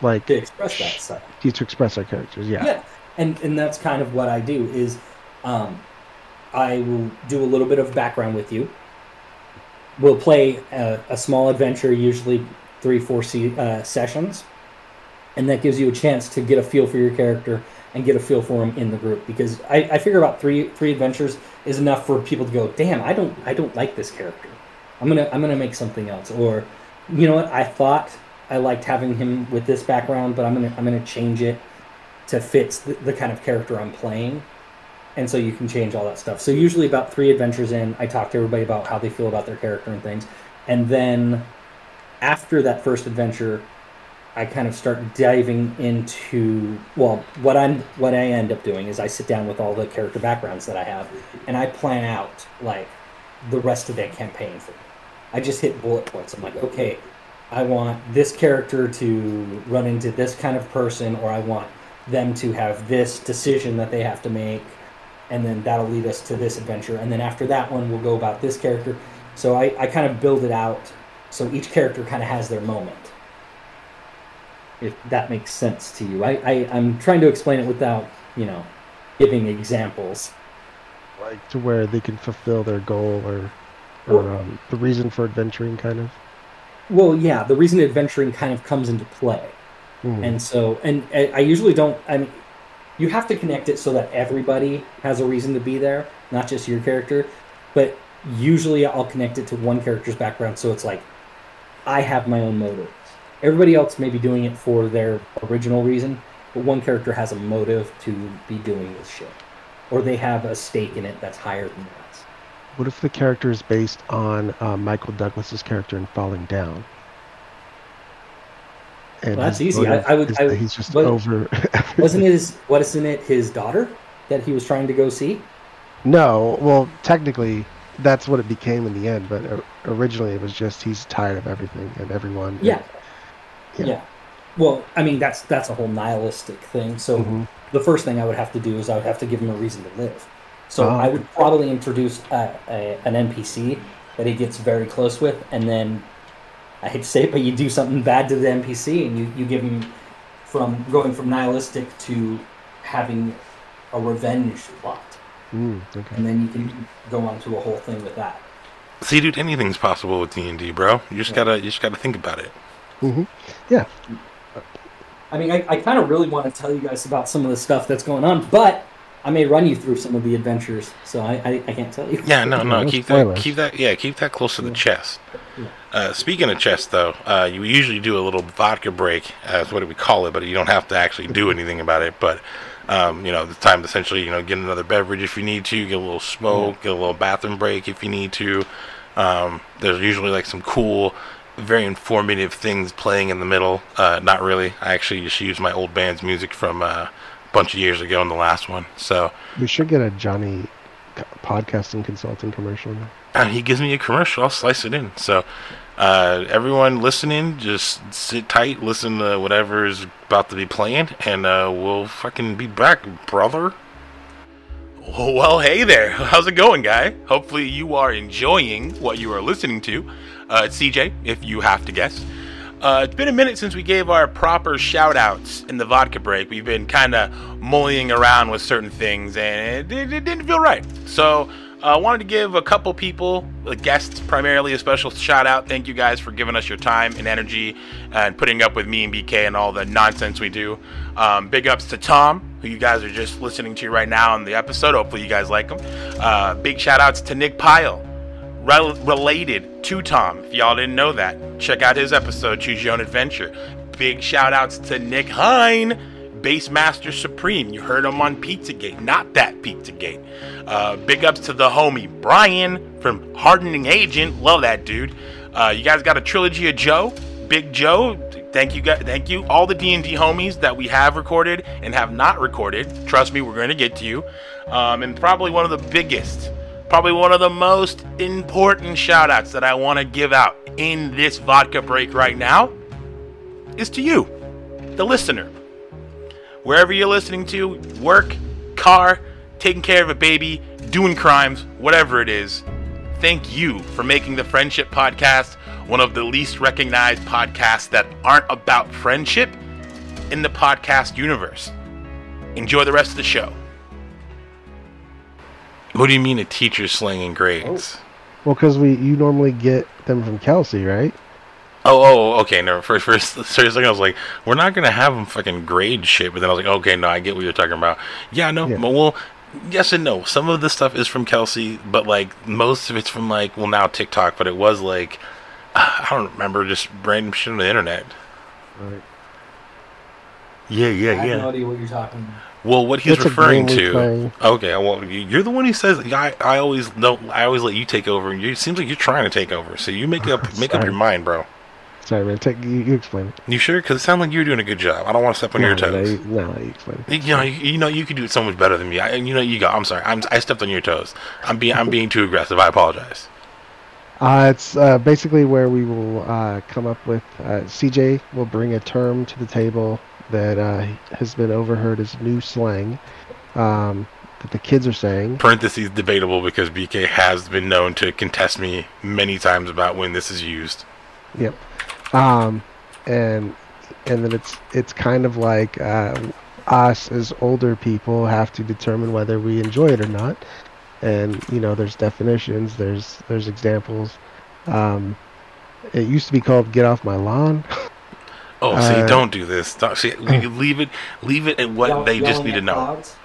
like, To express that side. to to express our characters. Yeah. yeah and and that's kind of what i do is um, i will do a little bit of background with you we'll play a, a small adventure usually three four se- uh, sessions and that gives you a chance to get a feel for your character and get a feel for him in the group because I, I figure about three three adventures is enough for people to go damn i don't i don't like this character i'm gonna i'm gonna make something else or you know what i thought i liked having him with this background but i'm gonna i'm gonna change it to fit the, the kind of character I'm playing. And so you can change all that stuff. So usually about three adventures in, I talk to everybody about how they feel about their character and things. And then after that first adventure, I kind of start diving into well, what I'm what I end up doing is I sit down with all the character backgrounds that I have and I plan out like the rest of that campaign for me. I just hit bullet points. I'm like, okay, I want this character to run into this kind of person, or I want them to have this decision that they have to make, and then that'll lead us to this adventure. And then after that one, we'll go about this character. So I, I kind of build it out so each character kind of has their moment. If that makes sense to you, I, I I'm trying to explain it without you know giving examples. Like to where they can fulfill their goal or, or um, the reason for adventuring, kind of. Well, yeah, the reason adventuring kind of comes into play. Mhm. And so, and I usually don't. I mean, you have to connect it so that everybody has a reason to be there, not just your character. But usually, I'll connect it to one character's background, so it's like I have my own motives. Everybody else may be doing it for their original reason, but one character has a motive to be doing this shit, or they have a stake in it that's higher than theirs. What if the character is based on uh, Michael Douglas's character in Falling Down? And Well, that's easy. I- I would- I would- he's just what- over. Wasn't his wasn't it his daughter that he was trying to go see? no, well, technically, that's what it became in the end. But uh, originally, it was just he's tired of everything and everyone. Yeah. Yeah. Yeah. Well, I mean that's that's a whole nihilistic thing. So Mhm. the first thing I would have to do is I would have to give him a reason to live. So Ah. I would probably introduce a, a, an NPC that he gets very close with, and then I hate to say it, but you do something bad to the NPC, and you, you give him from going from nihilistic to having a revenge plot, Mm, okay. and then you can go on to a whole thing with that. See, dude, anything's possible with D and D, bro. You just Yeah. gotta, you just gotta think about it. Hmm Yeah. I mean, I, I kind of really want to tell you guys about some of the stuff that's going on, but I may run you through some of the adventures, so I, I, I can't tell you. Yeah, no, no, No keep that, keep that, yeah, keep that close to the Yeah. chest. Yeah. Uh, speaking of chest, though, uh, you usually do a little vodka break. Uh, is what we call it, but you don't have to actually do anything about it. But um, you know, the time to essentially, you know, get another beverage if you need to, get a little smoke, get a little bathroom break if you need to. Um, there's usually like some cool very informative things playing in the middle. Uh, not really. I actually just used my old band's music from uh, a bunch of years ago in the last one. So We should get a Johnny podcasting consulting commercial. and he gives me a commercial. I'll slice it in. So uh, everyone listening, just sit tight, listen to whatever is about to be playing, and uh, we'll fucking be back, brother. Well, hey there. How's it going, guy? Hopefully, you are enjoying what you are listening to. Uh, it's CJ, if you have to guess. Uh, it's been a minute since we gave our proper shout outs in the vodka break. We've been kind of mullying around with certain things, and it, it didn't feel right. So, I uh, wanted to give a couple people, the guests primarily, a special shout out. Thank you guys for giving us your time and energy and putting up with me and BK and all the nonsense we do. Um, big ups to Tom, who you guys are just listening to right now on the episode. Hopefully, you guys like him. Uh, big shout outs to Nick Pyle, rel- related to Tom. If y'all didn't know that, check out his episode, Choose Your Own Adventure. Big shout outs to Nick Hine, Bassmaster Supreme. You heard him on Pizzagate, not that Pizzagate. Uh, big ups to the homie Brian from Hardening Agent. Love that dude. Uh, you guys got a trilogy of Joe, Big Joe. Thank you, guys. Thank you, all the D and D homies that we have recorded and have not recorded. Trust me, we're going to get to you. Um, and probably one of the biggest, probably one of the most important shout outs that I want to give out in this vodka break right now is to you, the listener. Wherever you're listening to, work, car, taking care of a baby, doing crimes, whatever it is, thank you for making the Friendship Podcast one of the least recognized podcasts that aren't about friendship in the podcast universe. Enjoy the rest of the show. What do you mean a teacher slinging grades? Oh. Well, because we you normally get them from Kelsey, right? Oh, oh, oh okay. No, first, first, seriously, I was like, we're not gonna have them fucking grade shit. But then I was like, okay, no, I get what you're talking about. Yeah, no, Yeah. but well, yes and no. Some of the stuff is from Kelsey, but like most of it's from like, well, now TikTok. But it was like, I don't remember, just random shit on the internet. Right. Yeah, I yeah, I have no idea what you're talking about. Well, what he's It's referring to. play. Okay, well, you- you're the one who says. I, I always no. I always let you take over, and you, it seems like you're trying to take over. So you make up, make up your mind, bro. Sorry, man. Take you, you explain it. You sure? Because it sounds like you're doing a good job. I don't want to step on your no, no, toes. you- no, you explain it. You know, you, you know, you could do it so much better than me. I, you know, you go. I'm sorry. I'm, I stepped on your toes. I'm being, I'm being too aggressive. I apologize. Uh, it's uh, basically where we will uh, come up with. Uh, CJ will bring a term to the table that uh, has been overheard as new slang um, that the kids are saying. Parentheses debatable because BK has been known to contest me many times about when this is used. Yep. Um, and and then it's it's kind of like uh, us as older people have to determine whether we enjoy it or not. And you know, there's definitions, there's there's examples. Um, it used to be called "Get Off My Lawn." Oh, see, Uh, don't do this. Don't, see, you leave it, leave it at what Yell- they just need to know. clouds?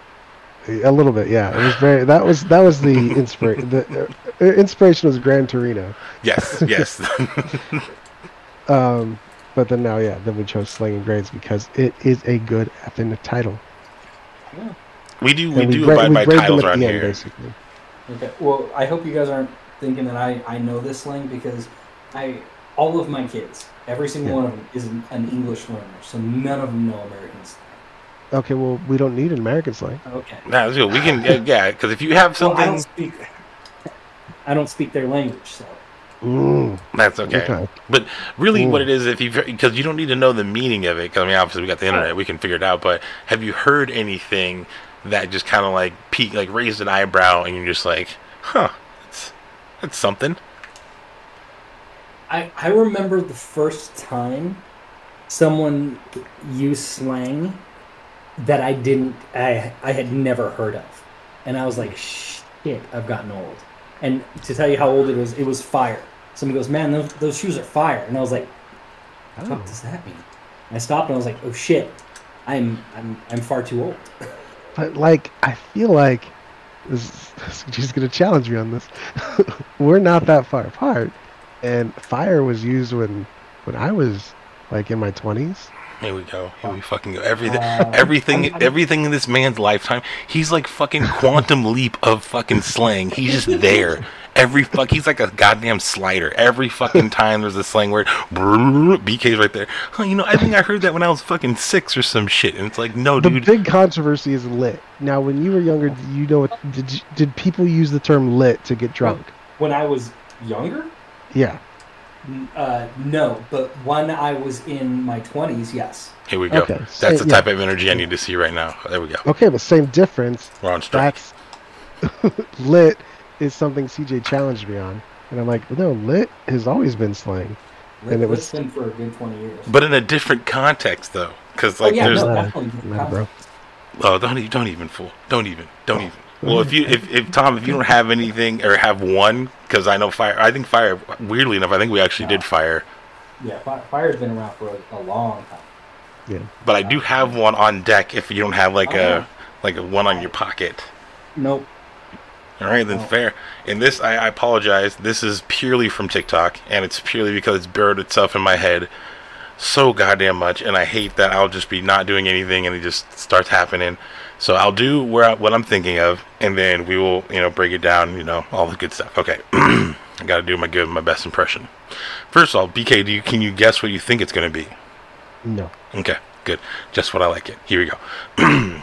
A little bit, yeah. It was very. That was that was the inspiration. the uh, inspiration was Gran Torino. Yes, yes. Um, but then now, yeah, then we chose Slangin' Grades because it is a good effing title. we do, we And do gra- abide by grade them titles at around the end, basically. Okay. Well, I hope you guys aren't thinking that I, I know this slang because I all of my kids, every single Yeah. one of them is an, an English learner, so none of them know American slang. Okay, well, we don't need an American slang. Okay. Nah, that's good. We can, yeah, yeah. Because if you have Well, I something, don't speak. I don't speak their language, so Mm, that's okay. okay. But really, what Mm. it is, if you because you don't need to know the meaning of it. Because I mean, obviously we got the internet, we can figure it out. But have you heard anything that just kind of like peak, like raised an eyebrow, and you're just like, huh, that's that's something. I I remember the first time someone used slang that I didn't I I had never heard of, and I was like, shit, I've gotten old. And to tell you how old it was, it was fire. Somebody goes, man, those, those shoes are fire, and I was like, what Oh. does that mean? And I stopped and I was like, oh shit, I'm I'm I'm far too old. But like, I feel like this, she's gonna challenge me on this. We're not that far apart, and fire was used when when I was like in my twenties. Here we go. Here we fucking go. Everything, Uh, everything, I'm- I'm- everything in this man's lifetime. He's like fucking quantum leap of fucking slang. He's just there. Every fuck, he's like a goddamn slider. Every fucking time there's a slang word, BK's right there. Oh, you know, I think I heard that when I was fucking six or some shit. And it's like, no, The dude. big controversy is lit. Now, when you were younger, you know did did people use the term lit to get drunk? When I was younger, Yeah. Uh, no, but when I was in my twenties, yes. Here we go. Okay, That's so- the yeah. type of energy I need to see right now. There we go. Okay, but same difference. We're on strike. That's lit is something CJ challenged me on, and I'm like, no, lit has always been slang. Lit, And it was- it's been for a good twenty years. But in a different context, though. Because, like, oh yeah, there's. no, definitely. different Nah, bro. Oh, don't e- don't even fool. Don't even. Don't even. Well, if you if, if Tom, if you don't have anything or have one, because I know fire. I think fire. Weirdly enough, I think we actually did fire, Yeah, fi- fire's been around for a, a long time. Yeah. But I do have one on deck. If you don't have like Oh. a like a one on your pocket. Nope. All right, then Oh. fair. In this, I, I apologize. This is purely from TikTok, and it's purely because it's buried itself in my head so goddamn much, and I hate that I'll just be not doing anything, and it just starts happening. So I'll do where I, what I'm thinking of, and then we will, you know, break it down, you know, all the good stuff. Okay, I got to do my good, my best impression. First of all, BK, do you can you guess what you think it's gonna be? No. Okay, good. Just what I like it. Here we go.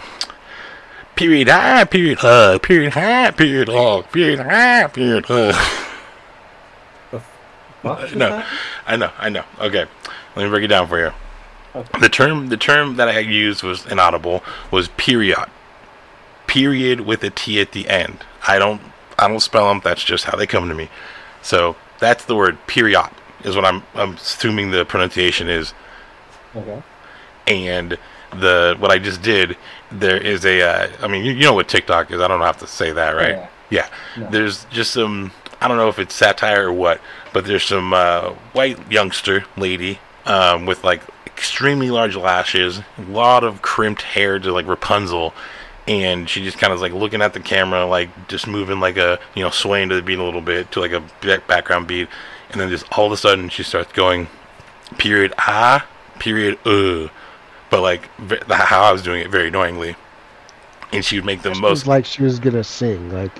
period high, period hug, period high, period hug, period high, period hug. Was no. I know, I know. Okay, let me break it down for you. Okay. The term, the term that I used was inaudible was period. Period with a T at the end. I don't, I don't spell them. That's just how they come to me. So that's the word period is what I'm, I'm assuming the pronunciation is. Okay. and the what I just did, there is a. Uh, I mean, you, you know what TikTok is. I don't have to say that, right? Yeah. Yeah. No. There's just some. I don't know if it's satire or what, but there's some uh, white youngster lady um, with like extremely large lashes, a lot of crimped hair to like Rapunzel, and she just kind of like looking at the camera, like just moving like a you know swaying to the beat a little bit to like a background beat, and then just all of a sudden she starts going, period ah, period uh, but like how I was doing it very annoyingly, and she would make the was most like she was gonna sing. Like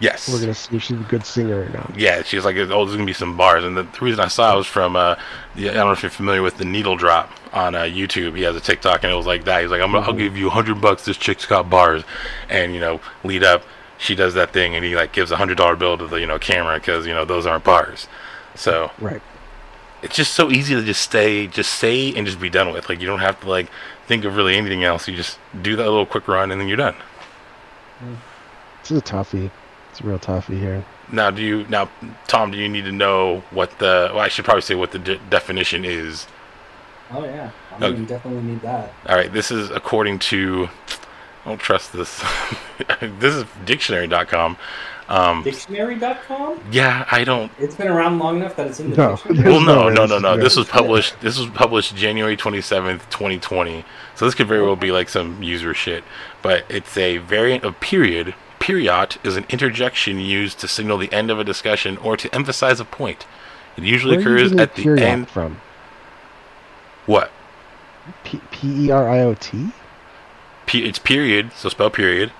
yes we're gonna see if she's a good singer or not. yeah, she's like, "Oh, there's gonna be some bars," and the, the reason I saw it was from, uh, I don't know if you're familiar with the Needle Drop on uh, YouTube. He has a TikTok, and it was like that. He's like, I'm, gonna- "I'll give you a hundred bucks. This chick's got bars," and you know, lead up, she does that thing, and he like gives a hundred dollar bill to the you know camera because you know those aren't bars. So Right. it's just so easy to just stay, just say, and just be done with. Like you don't have to like think of really anything else. You just do that little quick run, and then you're done. This is a toughie. It's real toughie here. Now, do you now, Tom? Do you need to know what the? Well, I should probably say what the de- definition is. Oh yeah. I Okay. definitely need that. All right, this is according to. I don't trust this. this is dictionary.com. Um, Dictionary.com. yeah, I don't. It's been around long enough that it's in the No. dictionary. Well, no, no no, no, is no. real. This was published. This was published January twenty seventh, twenty twenty. So this could very well be like some user shit. But it's a variant of period. Period is an interjection used to signal the end of a discussion or to emphasize a point. It usually Where occurs at the end. from What? P P E R I O T. P- it's period, so spell period,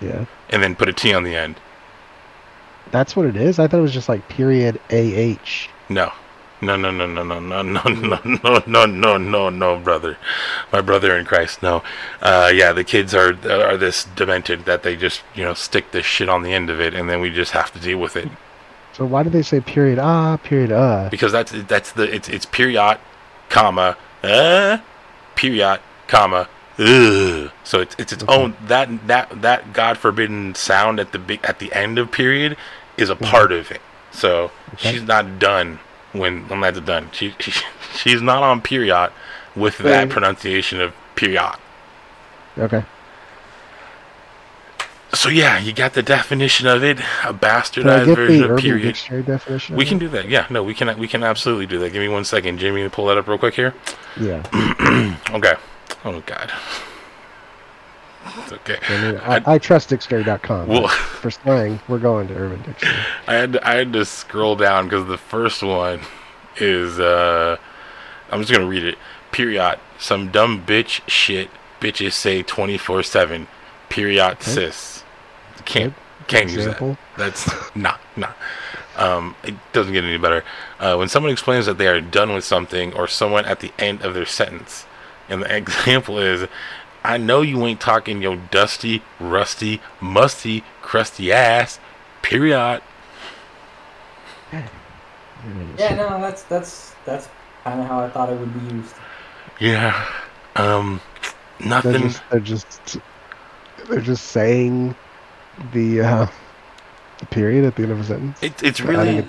Yeah, and then put a T on the end. that's what it is. I thought it was just like period A H. No. No, no, no, no, no, no, no, no, no, no, no, no, no, brother, my brother in Christ. No, uh, yeah, the kids are are this demented that they just you know stick this shit on the end of it, and then we just have to deal with it So why did they say period ah period uh? because that's that's the it's it's period, comma, uh, period, comma, ugh. So it's it's its Okay. own that that that God forbidden sound at the big at the end of period is a part of it. So Okay. she's not done when when that's done. She, she she's not on period with that Right. pronunciation of period. Okay. So yeah, you got the definition of it, a bastardized version of period. Definition? of We can it? do that. Yeah, no, we can we can absolutely do that. Give me one second, Jimmy. Pull that up real quick here. Yeah. Okay. Oh God. It's okay. I, mean, I, I trust dictionary.com. Well- for slang, we're going to Urban Dictionary. I had to, I had to scroll down because the first one is uh I'm just gonna read it. Period. Some dumb bitch shit bitches say 24 seven. Period. Sis. Can't can't use that. Example. That's nah nah. Um, it doesn't get any better. Uh, when someone explains that they are done with something, or someone at the end of their sentence, and the example is, "I know you ain't talking your dusty, rusty, musty, crusty ass." Period. Yeah, no, that's that's that's kind of how I thought it would be used. Yeah. Um. They're Nothing. just they're just they're just saying the uh, the period at the end of a sentence. It, it's really.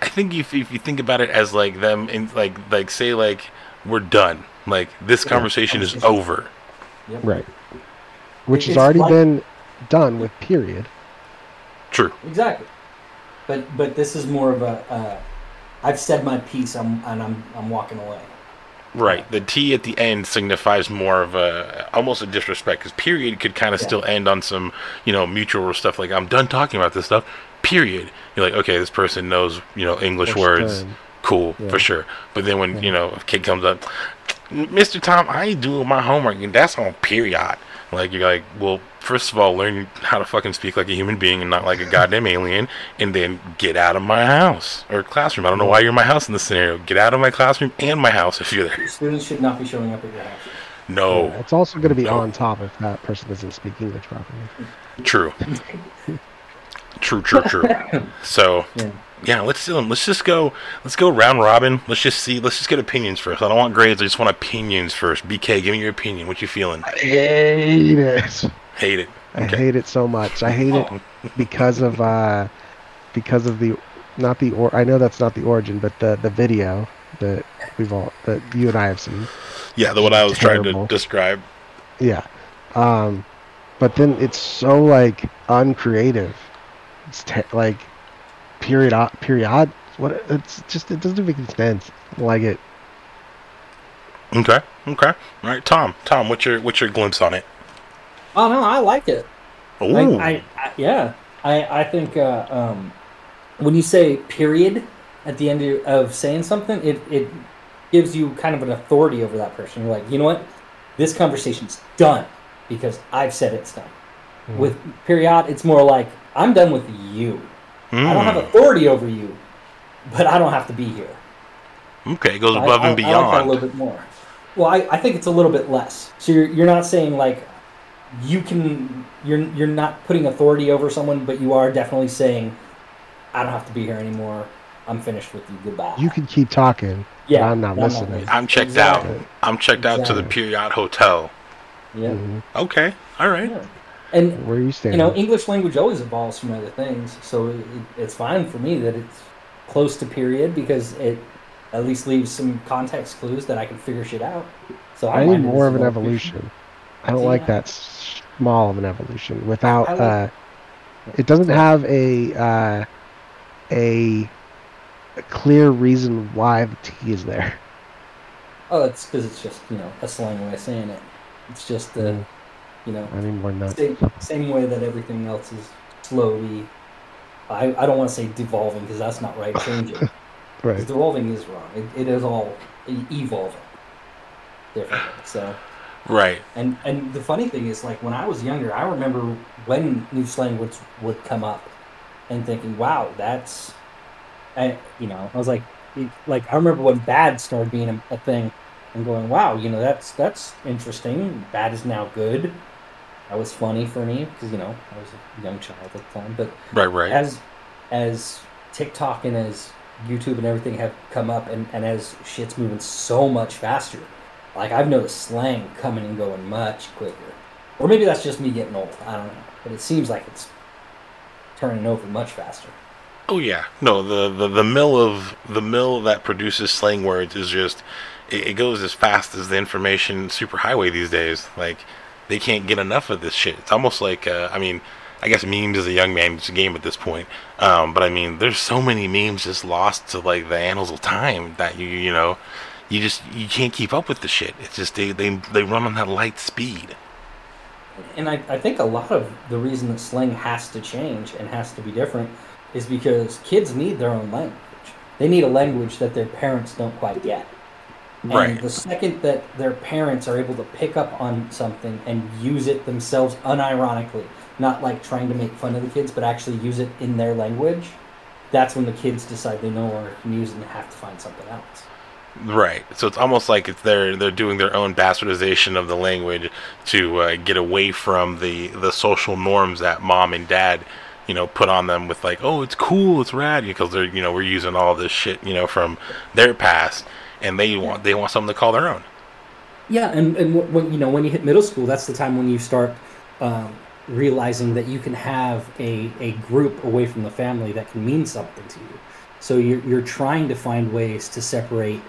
I think if if you think about it as like them in like like say like we're done. Like this conversation is over. Yep. right, which has already like- been done with period. True. Exactly. But but this is more of a. Uh, I've said my piece. I'm and I'm I'm walking away. Right. The T at the end signifies more of a almost a disrespect because period could kind of Yeah. still end on some you know mutual stuff like I'm done talking about this stuff. Period. You're like okay, this person knows you know English First words. term. Cool Yeah. for sure. But then when you know a kid comes up, Mr. Tom, I ain't doing my homework and that's on period. Like you're like, well, first of all, learn how to fucking speak like a human being and not like a goddamn alien, and then get out of my house or classroom. I don't know why you're in my house in this scenario. Get out of my classroom and my house if you're there. Students should not be showing up at your house. No. Yeah, it's also going to be No. on top if that person doesn't speak English properly. True. true, true, true. So Yeah. Yeah, let's um, let's just go let's go round robin. Let's just see let's just get opinions first. I don't want grades, I just want opinions first. BK, give me your opinion. What you feeling? I hate it. Hate it. I hate it so much. I hate it because of uh because of the not the or I know that's not the origin, but the the video that we've all that you and I have seen. Yeah, the one I was trying to describe. Yeah. Um but then it's so like uncreative. It's te- like period period what it's just it doesn't make any sense. I like it. Okay. Okay. All right, Tom. Tom, what's your what's your glimpse on it? Oh no, I like it. Ooh. I, I, I yeah, I I think uh, um, when you say period at the end of, of saying something, it it gives you kind of an authority over that person. You're like, you know what, this conversation's done because I've said it's done. Mhm. With period, it's more like I'm done with you. I don't have Mm. authority over you, but I don't have to be here. Okay, it goes above I, and I like that a beyond. little bit more. Well, I, I think it's a little bit less. So you're, you're not saying like you can you're you're not putting authority over someone, but you are definitely saying I don't have to be here anymore. I'm finished with you. Goodbye. You can keep talking. yeah, I'm not listening. I'm checked Exactly. out. I'm checked out to the Exactly. Period Hotel. Yeah. Mhm. Okay. All right. yeah. And Where are you standing? you know, English language always evolves from other things, so it, it's fine for me that it's close to period because it at least leaves some context clues that I can figure shit out. So I mind need more of an evolution. I don't See, like that small of an evolution without. I like- uh, it doesn't have a uh, a a clear reason why the T is there. Oh, it's because it's just you know a slang way of saying it. It's just the Mm. You know I need more nuts. same, same way that everything else is slowly. I, I don't want to say devolving because that's not right. Changing. Right. devolving is wrong. It, it is all evolving. Differently. So Right. and and the funny thing is like when I was younger, I remember when new slang would would come up, and thinking, wow, that's, I you know I was like like I remember when bad started being a, a thing, and going, wow, you know that's that's interesting. Bad is now good. That was funny for me because you know I was a young child at the time, but Right. Right. as as TikTok and as YouTube and everything have come up and, and as shit's moving so much faster, like I've noticed slang coming and going much quicker. Or maybe that's just me getting old. I don't know. But it seems like it's turning over much faster. Oh yeah, no the, the the mill of the mill that produces slang words is just it, it goes as fast as the information superhighway these days. Like they can't get enough of this shit. It's almost like uh, I mean, I guess memes is a young man's game at this point. Um, but I mean, there's so many memes just lost to like the annals of time that you you know you just you can't keep up with the shit. It's just they they they run on that light speed. And I, I think a lot of the reason that slang has to change and has to be different is because kids need their own language. They need a language that their parents don't quite get. And Right. the second that their parents are able to pick up on something and use it themselves unironically, not like trying to make fun of the kids, but actually use it in their language, that's when the kids decide they no longer can use it and have to find something else. Right. So it's almost like it's they're they're doing their own bastardization of the language to uh, get away from the the social norms that mom and dad, you know, put on them with like, oh, it's cool, it's rad, because they're you know we're using all this shit you know from their past, and they want they want something to call their own. Yeah, and and wh- when you know when you hit middle school, that's the time when you start um, realizing that you can have a, a group away from the family that can mean something to you. So you're you're trying to find ways to separate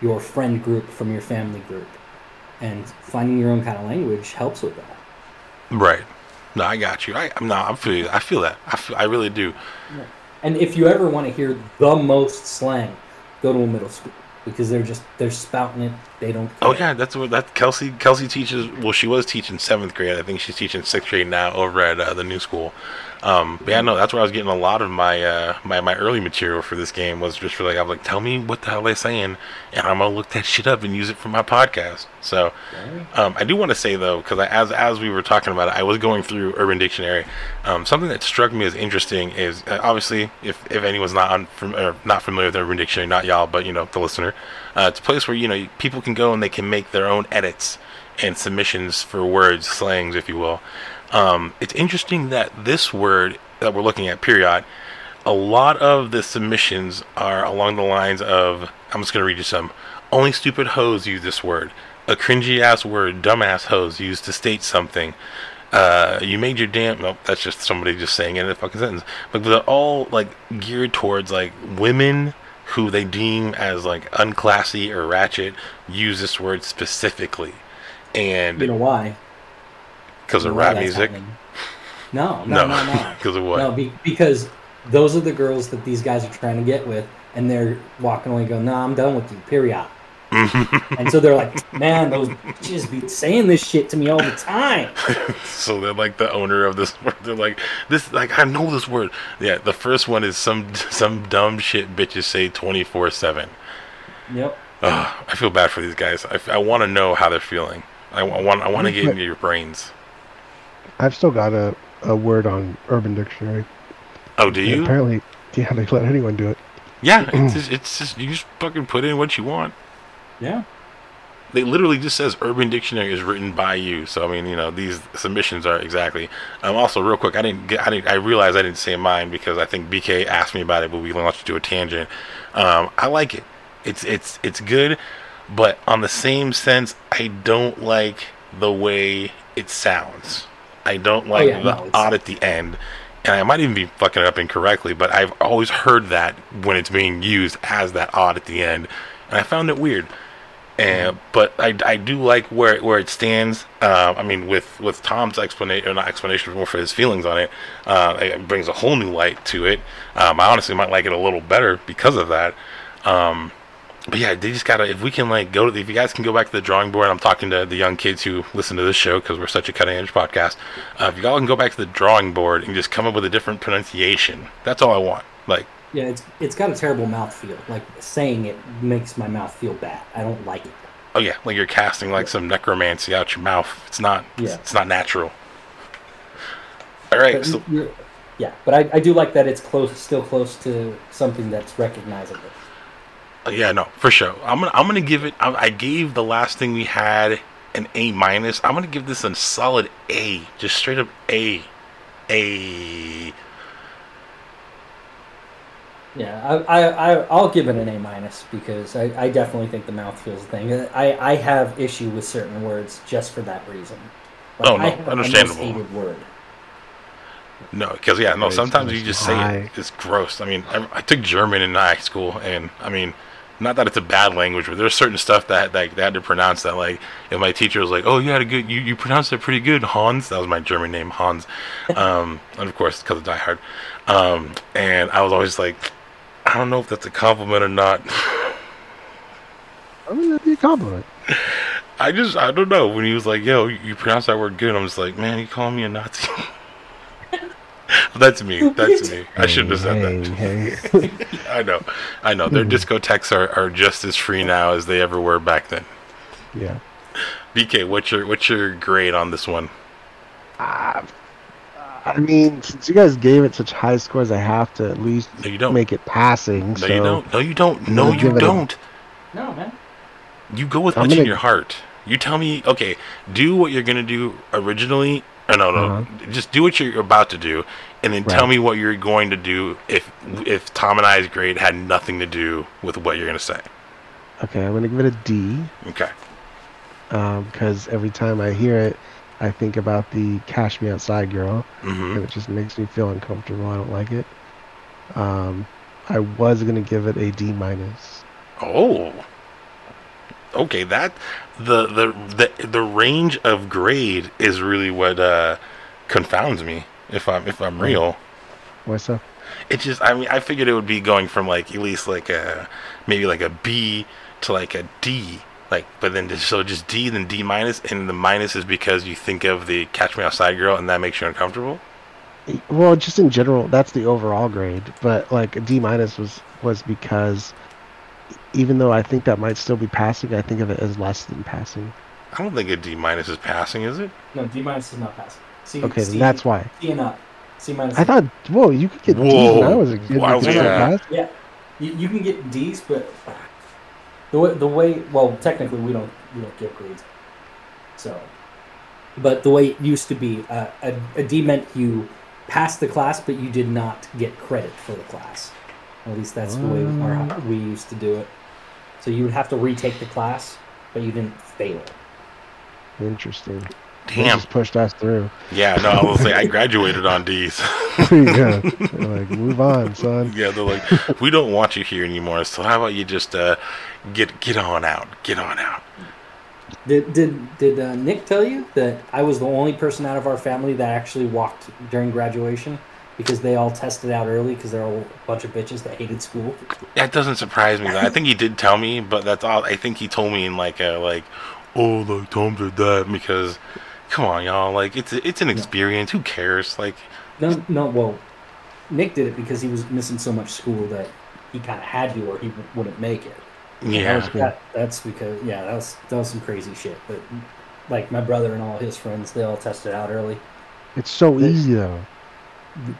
your friend group from your family group, and finding your own kind of language helps with that. Right. No, I got you. I, I'm not. I feel. I feel that. I feel, I really do. And if you ever want to hear the most slang, go to a middle school because they're just they're spouting it. They don't. Oh yeah, that's what that Kelsey Kelsey teaches. Well, she was teaching seventh grade. I think she's teaching sixth grade now over at uh, the new school. Um, but yeah, no, that's where I was getting a lot of my uh, my my early material for this game was just for like I'm like, tell me what the hell they're saying, and I'm gonna look that shit up and use it for my podcast. So um, I do want to say though, because as as we were talking about it, I was going through Urban Dictionary. Um, something that struck me as interesting is uh, obviously if if anyone's not on, fam- or not familiar with Urban Dictionary, not y'all, but you know the listener, uh, it's a place where you know people can go and they can make their own edits and submissions for words, slangs, if you will. Um, it's interesting that this word that we're looking at, period, a lot of the submissions are along the lines of I'm just going to read you some. Only stupid hoes use this word. A cringy ass word, dumbass hoes used to state something. Uh, you made your damn. Nope, that's just somebody just saying it in a fucking sentence. But they're all like geared towards like women who they deem as like unclassy or ratchet use this word specifically. And You know why? Because of rap music. happening. No, no, no, no. Because of what? No, be, because those are the girls that these guys are trying to get with, and they're walking away going, "Nah, I'm done with you." Period. and so they're like, "Man, those bitches be saying this shit to me all the time." so they're like the owner of this word. They're like this. Like I know this word. Yeah. The first one is some some dumb shit bitches say twenty four seven. Yep. I feel bad for these guys. I, I want to know how they're feeling. I, wa- want I want to get into your brains. I've still got a, a word on Urban Dictionary. Oh, do you? Apparently, yeah, they let anyone do it. Yeah. It's just, it's just you just fucking put in what you want. Yeah. They literally just says Urban Dictionary is written by you. So I mean, you know, these submissions are exactly. Um, also, real quick, I didn't get. I didn't. I realized I didn't say mine because I think BK asked me about it, but we launched into a tangent. Um, I like it. It's it's it's good, but on the same sense, I don't like the way it sounds. I don't like yeah, the no, odd at the end. And I might even be fucking it up incorrectly, but I've always heard that when it's being used as that odd at the end, and I found it weird. And but I, I do like where it- where it stands. Uh, I mean, with with Tom's explanation or not explanation, more for his feelings on it, uh, it brings a whole new light to it. Um, I honestly might like it a little better because of that. Um, but yeah, they just gotta. If we can like go to, if you guys can go back to the drawing board. I'm talking to the young kids who listen to this show because we're such a cutting edge podcast. Uh, if you all can go back to the drawing board and just come up with a different pronunciation, that's all I want. Like, Yeah, it's it's got a terrible mouth feel. Like saying it makes my mouth feel bad. I don't like it. oh yeah, like you're casting like some necromancy out your mouth. It's not. Yeah. It's not natural. All right. But So, yeah, but I, I do like that it's close, still close to something that's recognizable. Uh, Yeah, no, for sure. I'm gonna I'm gonna give it. I, I gave the last thing we had an A minus. I'm gonna give this a solid A, just straight up A, A. Yeah, I, I, I I'll give it an A minus because I, I definitely think the mouth feels thing. I, I have issue with certain words just for that reason. Oh, no, I have a most understandable. hated word. No, because yeah, no. Sometimes you just say it. It's gross. I mean, I, I took German in high school, and I mean, not that it's a bad language, but there's certain stuff that that they had to pronounce that like, if my teacher was like, "Oh, you had a good, you you pronounced it pretty good, Hans." That was my German name, Hans. Um, and of course, because of Die Hard. Um, and I was always like, I don't know if that's a compliment or not. I mean, that'd be a compliment. I just, I don't know. When he was like, "Yo, you pronounce that word good," I'm just like, "Man, you calling me a Nazi?" That's me. That's me. I shouldn't have said that. hey, Hey, I know. I know. Their discotheques are, are just as free now as they ever were back then. yeah. BK, what's your what's your grade on this one? Uh, I mean, since you guys gave it such high scores, I have to at least No, you don't. make it passing. No, so you don't. No, you don't. No, you give it a- don't. No, man. You go with I'm what's in gonna- your heart. You tell me, okay, do what you're gonna do originally. Or no, no, Uh-huh. just do what you're about to do, and then tell me what you're going to do if if Tom and I's grade had nothing to do with what you're gonna say. Okay, I'm gonna give it a D Okay. because every time I hear it, I think about the "Cash Me Outside" girl, hmm and it just makes me feel uncomfortable. I don't like it. Um, I was gonna give it a D minus. Oh. Okay, that the the the the range of grade is really what uh confounds me. If I'm if I'm real. What's up? It just, I mean, I figured it would be going from like at least like a maybe like a B to like a D, like, but then just, so just D then D minus, and the minus is because you think of the Catch Me Outside girl, and that makes you uncomfortable. Well, just in general, that's the overall grade. But like a D minus was was because even though I think that might still be passing, I think of it as less than passing. I don't think a D minus is passing, is it? No, D minus is not passing. C, Okay, C, then that's why. D and up. C minus. I thought, whoa, you could get D's when I was a kid. Wow, because yeah. Yeah, you, you can get D's, but the way, the way well technically we don't we don't give grades. So, but the way it used to be, uh, a, a D meant you passed the class, but you did not get credit for the class. At least that's the way our, we used to do it. So you would have to retake the class, but you didn't fail. Interesting. Damn. just pushed us through. Yeah, no, I will say I graduated on D's. yeah. They're like, move on, son. yeah, they're like, we don't want you here anymore. So how about you just uh, get get on out, get on out. Did did did uh, Nick tell you that I was the only person out of our family that actually walked during graduation because they all tested out early because they're all a bunch of bitches that hated school. That doesn't surprise me. I think he did tell me, but that's all. I think he told me in like a like, oh, like Tom did that because, come on, y'all. Like it's it's an experience. Who cares? Like, No, no. Well, Nick did it because he was missing so much school that he kind of had to, or he w- wouldn't make it. yeah, Cool. That, that's because yeah, that was that was some crazy shit. But like my brother and all his friends, they all tested out early. It's so easy though.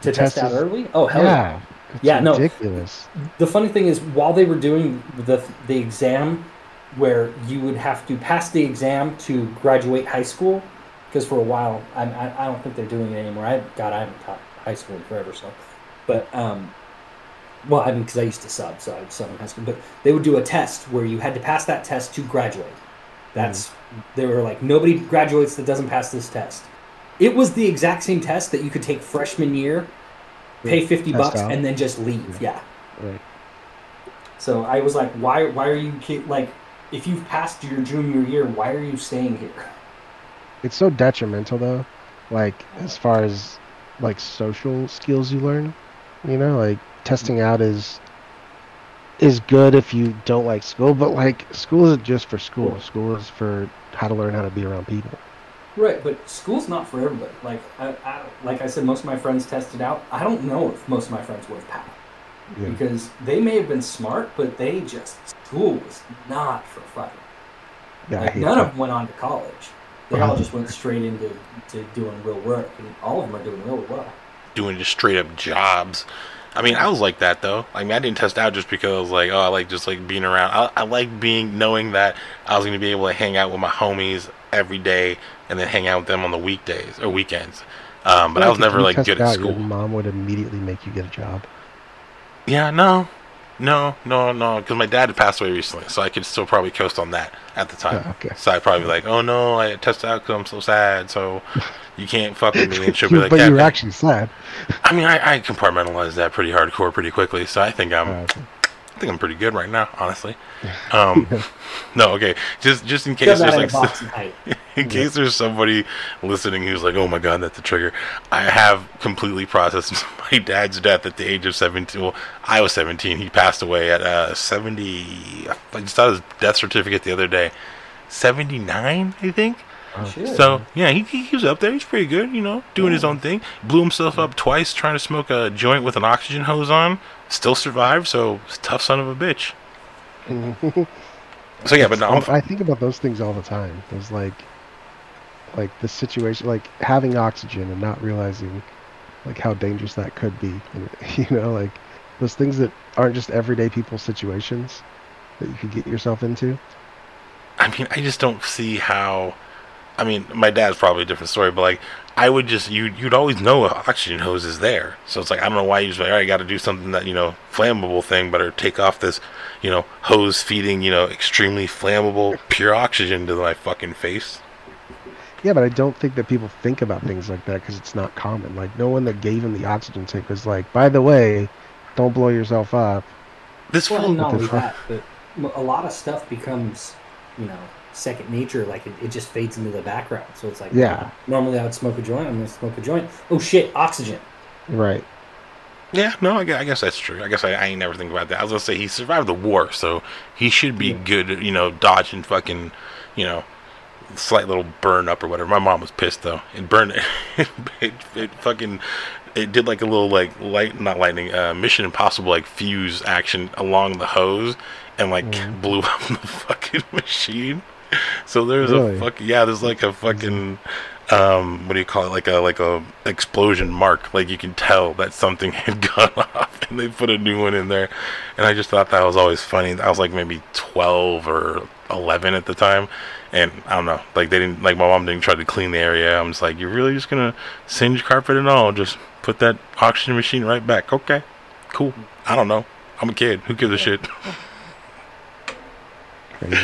To test test out early? Oh hell yeah! Yeah. Yeah, no. ridiculous. The funny thing is, while they were doing the the exam, where you would have to pass the exam to graduate high school, because for a while, I, I I don't think they're doing it anymore. I God, I haven't taught high school in forever, so. But um, well, I mean, because I used to sub, so I sub in high school. But they would do a test where you had to pass that test to graduate. That's they were like nobody graduates that doesn't pass this test. It was the exact same test that you could take freshman year, pay fifty bucks, out. and then just leave. Yeah. Right. So I was like, why? Why are you like? If you've passed your junior year, why are you staying here? It's so detrimental though. Like as far as like social skills you learn. You know, like testing mm-hmm. out is is good if you don't like school, but like school isn't just for school. School is for how to learn how to be around people. Right, but school's not for everybody. Like, I, I, like I said, most of my friends tested out. I don't know if most of my friends would have passed Yeah. because they may have been smart, but they just school was not for fun. Yeah, Like, none that. of them went on to college. They all just went straight into to doing real work, and all of them are doing really well. doing just straight up jobs. I mean, I was like that though. I mean, I didn't test out just because like, oh, I like just like being around. I, I like being knowing that I was going to be able to hang out with my homies every day and then hang out with them on the weekdays or weekends. Um, but I feel was never like good at school. Your mom would immediately make you get a job. Yeah, no, no, no, no, because my dad had passed away recently, so I could still probably coast on that at the time. Oh, okay. So I'd probably be like, oh no, I tested out because I'm so sad, so you can't fuck with me. And she'll be like, but yeah, you were man." actually sad. I mean, I, I compartmentalized that pretty hardcore pretty quickly, so I think I'm, Uh, I think I'm pretty good right now, honestly. Um, no, okay, just just in case Shove there's in like box and hide it. in case there's somebody listening who's like, oh my god, that's a trigger. I have completely processed my dad's death at the age of 17. Well, I was 17. He passed away at uh, 70. I just saw his death certificate the other day. 79, I think. Oh, Shit. So yeah, he, he was up there. He's pretty good, you know, doing his own thing. Blew himself up twice trying to smoke a joint with an oxygen hose on. Still survived. So tough son of a bitch. So yeah, but no, I'm, I think about those things all the time. There's like, like the situation, like having oxygen and not realizing, like how dangerous that could be. You know, like those things that aren't just everyday people situations that you could get yourself into. I mean, I just don't see how. I mean, my dad's probably a different story, but like, I would just you you'd always know an oxygen hose is there. So it's like I don't know why you just like, all right, got to do something that you know flammable thing, better take off this you know hose feeding you know extremely flammable pure oxygen to my fucking face. Yeah, but I don't think that people think about things like that because it's not common. Like no one that gave him the oxygen tank was like, by the way, don't blow yourself up. This Well, fool, not only the that, but a lot of stuff becomes, you know, second nature. Like it, it just fades into the background. So it's like, Yeah. Normally I would smoke a joint. I'm gonna smoke a joint. Oh shit, oxygen. Right. yeah, no, I guess, I guess that's true. I guess I, I ain't never think about that. I was gonna say he survived the war, so he should be good, you know, dodging fucking, you know, slight little burn up or whatever. My mom was pissed though. It burned it, it, it fucking it did like a little like light not lightning uh mission impossible like fuse action along the hose and like Mhm. blew up the fucking machine. So there's Really? a fucking yeah, there's like a fucking um what do you call it? Like a like a explosion mark. Like you can tell that something had gone off and they put a new one in there. And i just thought that was always funny. I was like maybe 12 or 11 at the time. And i don't know like they didn't like my mom didn't try to clean the area. I'm just like you're really just gonna singe carpet and all? Just put that oxygen machine right back. Okay cool. I don't know. I'm a kid. Who gives a shit Crazy.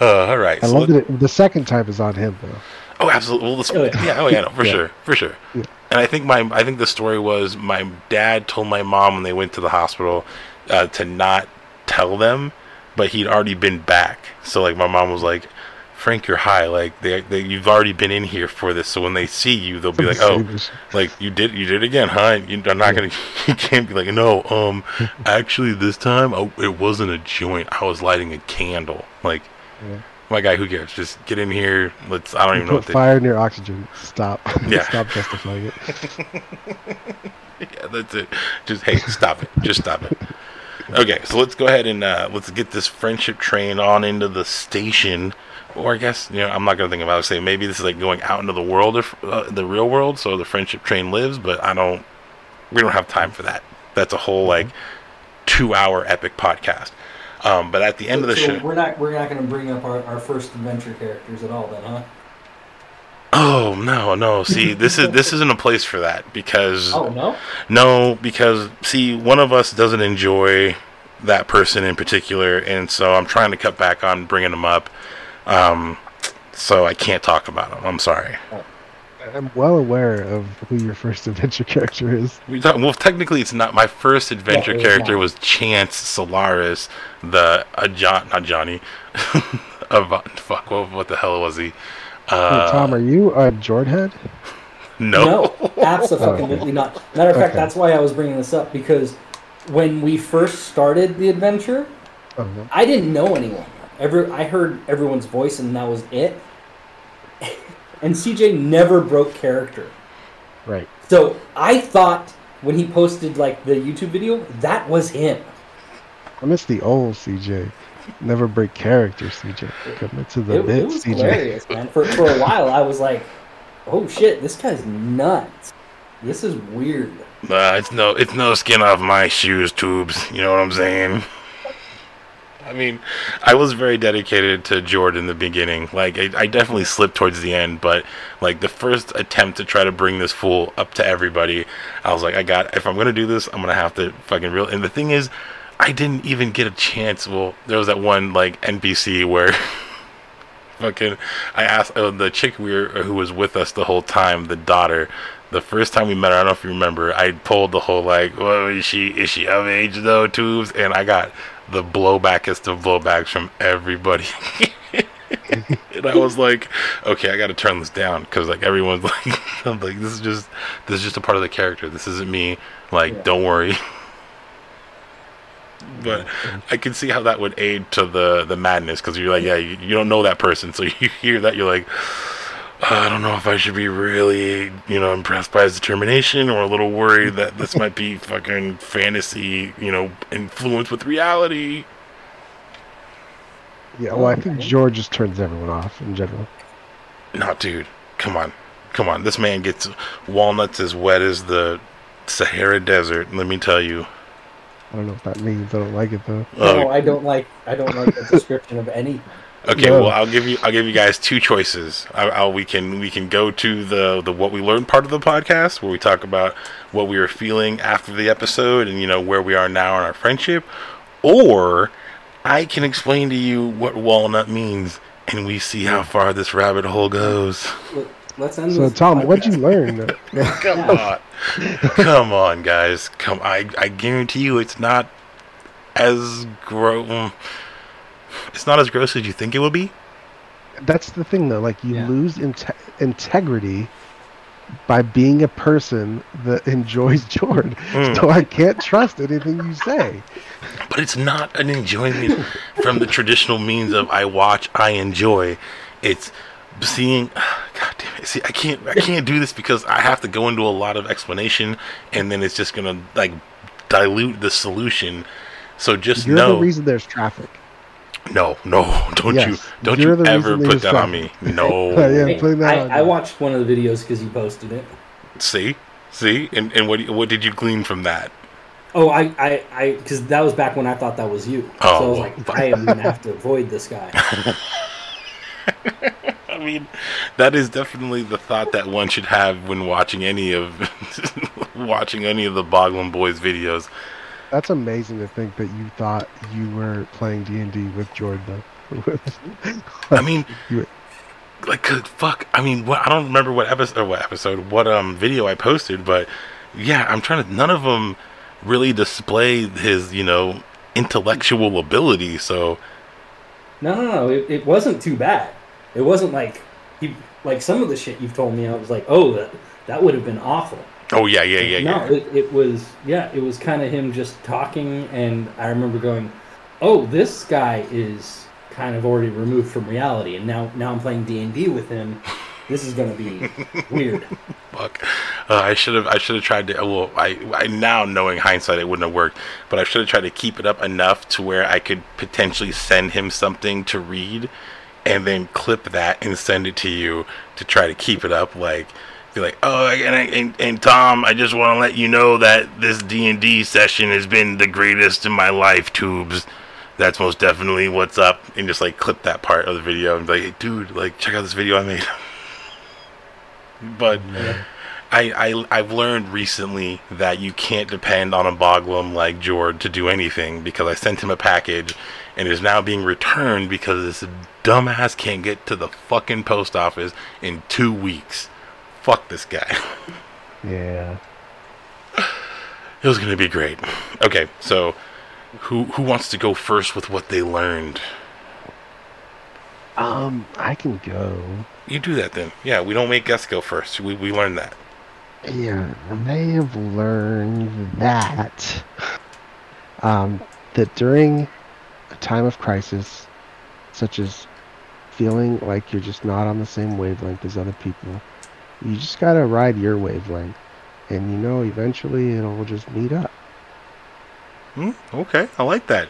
uh, all right I so love let- that it, the second time is on him though. Oh, absolutely. Well, the, Oh, yeah. yeah. Oh, yeah. No, for Yeah. sure. For sure. Yeah. And I think my, I think the story was my dad told my mom when they went to the hospital uh, to not tell them, but he'd already been back. So like my mom was like, "Frank, you're high. Like they, they you've already been in here for this. So when they see you, they'll be like, oh, like you did, you did it again, huh? You, I'm not gonna. You can't be like, no. Um, actually, this time oh, it wasn't a joint. I was lighting a candle. Like." Yeah. My guy, who cares? Just get in here. Let's. I don't You even know what put they fire your oxygen. Stop. Yeah. Stop justifying it. Yeah, that's it. Just hey, stop it. Just stop it. Okay, so let's go ahead and uh, let's get this friendship train on into the station. Or I guess you know I'm not gonna think about it. Say maybe this is like going out into the world, of, uh, the real world, so the friendship train lives. But I don't. We don't have time for that. That's a whole like two-hour epic podcast. Um, but at the end of the So show, we're not we're not gonna bring up our, our first adventure characters at all then, huh? Oh no, no. See, this is this isn't a place for that because Oh no. No, because see, one of us doesn't enjoy that person in particular, and so I'm trying to cut back on bringing them up. Um, so I can't talk about them. I'm sorry. I'm well aware of who your first adventure character is. We talk, well, technically, it's not my first adventure Yeah, character not. was Chance Solaris, the uh, John, not Johnny. of fuck, what, what the hell was he? Hey, Uh, Tom, are you a Jordhead? no. absolutely not. Matter of fact, Okay. that's why I was bringing this up because when we first started the adventure, Oh, no. I didn't know anyone. Every I heard everyone's voice and that was it. and CJ never broke character. Right. So I thought when he posted like the YouTube video, that was him. I miss the old CJ. Never break character, CJ. Commit to the It, bit, it was CJ. hilarious, man. For for a while, I was like, "Oh shit, this guy's nuts. This is weird." Uh, it's no, it's no skin off my shoes, tubes. You know what I'm saying? I mean, I was very dedicated to Jordan in the beginning. Like, I, I definitely slipped towards the end, but like the first attempt to try to bring this fool up to everybody, I was like, I got. If I'm gonna do this, I'm gonna have to fucking real. And the thing is, I didn't even get a chance. Well, there was that one like NPC where. Fucking, I asked uh, the chick we were, who was with us the whole time, the daughter. The first time we met her, I don't know if you remember, I pulled the whole like, "Well, is she is she of age though?" Tubes, and I got the blowbackest of blowbacks from everybody. and I was like, okay, I got to turn this down because like everyone's like, I'm like, this is just this is just a part of the character. This isn't me. Like, Yeah. don't worry. But I can see how that would aid to the the madness because you're like, yeah, you, you don't know that person, so you hear that, you're like, I don't know if I should be really, you know, impressed by his determination or a little worried that this might be fucking fantasy, you know, influenced with reality. Yeah, well, I think George just turns everyone off in general. No, dude, come on, come on. This man gets walnuts as wet as the Sahara Desert. Let me tell you. I don't know what that means. I don't like it though. No, Uh, I don't like. I don't like the description of any. okay, No. well, I'll give you, I'll give you guys two choices. I, I'll, we can, we can go to the the what we learned part of the podcast where we talk about what we were feeling after the episode and you know where we are now in our friendship, or I can explain to you what walnut means and we see how far this rabbit hole goes. Look, Let's end So this Tom, what'd you learn? Come on. Come on, guys. Come I I guarantee you it's not as gross it's not as gross as you think it would be. That's the thing though. Like you Yeah. lose inte- integrity by being a person that enjoys Jordan. Mm. So I can't trust anything you say. But it's not an enjoyment from the traditional means of I watch, I enjoy. It's seeing God damn it. See, I can't I can't do this because I have to go into a lot of explanation and then it's just gonna like dilute the solution. So just You're know the reason there's traffic. No, no, don't you don't you're you ever put there's that on me. No. Yeah. Hey, putting that on I, I watched one of the videos because you posted it. See? See? And and what what did you glean from that? Oh, I, I, I, because that was back when I thought that was you. so I Oh, was like, I am gonna have to avoid this guy. I mean, that is definitely the thought that one should have when watching any of watching any of the Boglin Boys videos. That's amazing to think that you thought you were playing D and D with Jordan. I mean, You- like, 'cause fuck. I mean, what I don't remember what episode, or what episode, what um video I posted, but yeah, I'm trying to. None of them really display his, you know, intellectual ability. So No, no, no. It, it wasn't too bad. It wasn't like he, like some of the shit you've told me. I was like, oh, that that would have been awful. Oh yeah, yeah, yeah, no, yeah. it, it was yeah, it was kind of him just talking, and I remember going, "Oh, this guy is kind of already removed from reality, and now now I'm playing D and D with him. This is gonna be weird." Fuck. Uh, I should have. I should have tried to. Well, I, I now knowing hindsight, it wouldn't have worked. But I should have tried to keep it up enough to where I could potentially send him something to read, and then clip that and send it to you to try to keep it up. Like, be like, oh, and, and, and Tom, I just want to let you know that this D and D session has been the greatest in my life. Tubes. That's most definitely what's up, and just like clip that part of the video and be like, hey, dude, like check out this video I made. but I, I I've learned recently that you can't depend on a Boglin like Jord to do anything because I sent him a package and is now being returned because this dumbass can't get to the fucking post office in two weeks. Fuck this guy. Yeah. It was gonna be great. Okay, so who who wants to go first with what they learned? Um, I can go. You do that then. Yeah, we don't make guests go first. We we learned that. Yeah, they have learned that um, that during a time of crisis, such as feeling like you're just not on the same wavelength as other people, you just gotta ride your wavelength, and you know eventually it'll just meet up. Hmm, okay, I like that.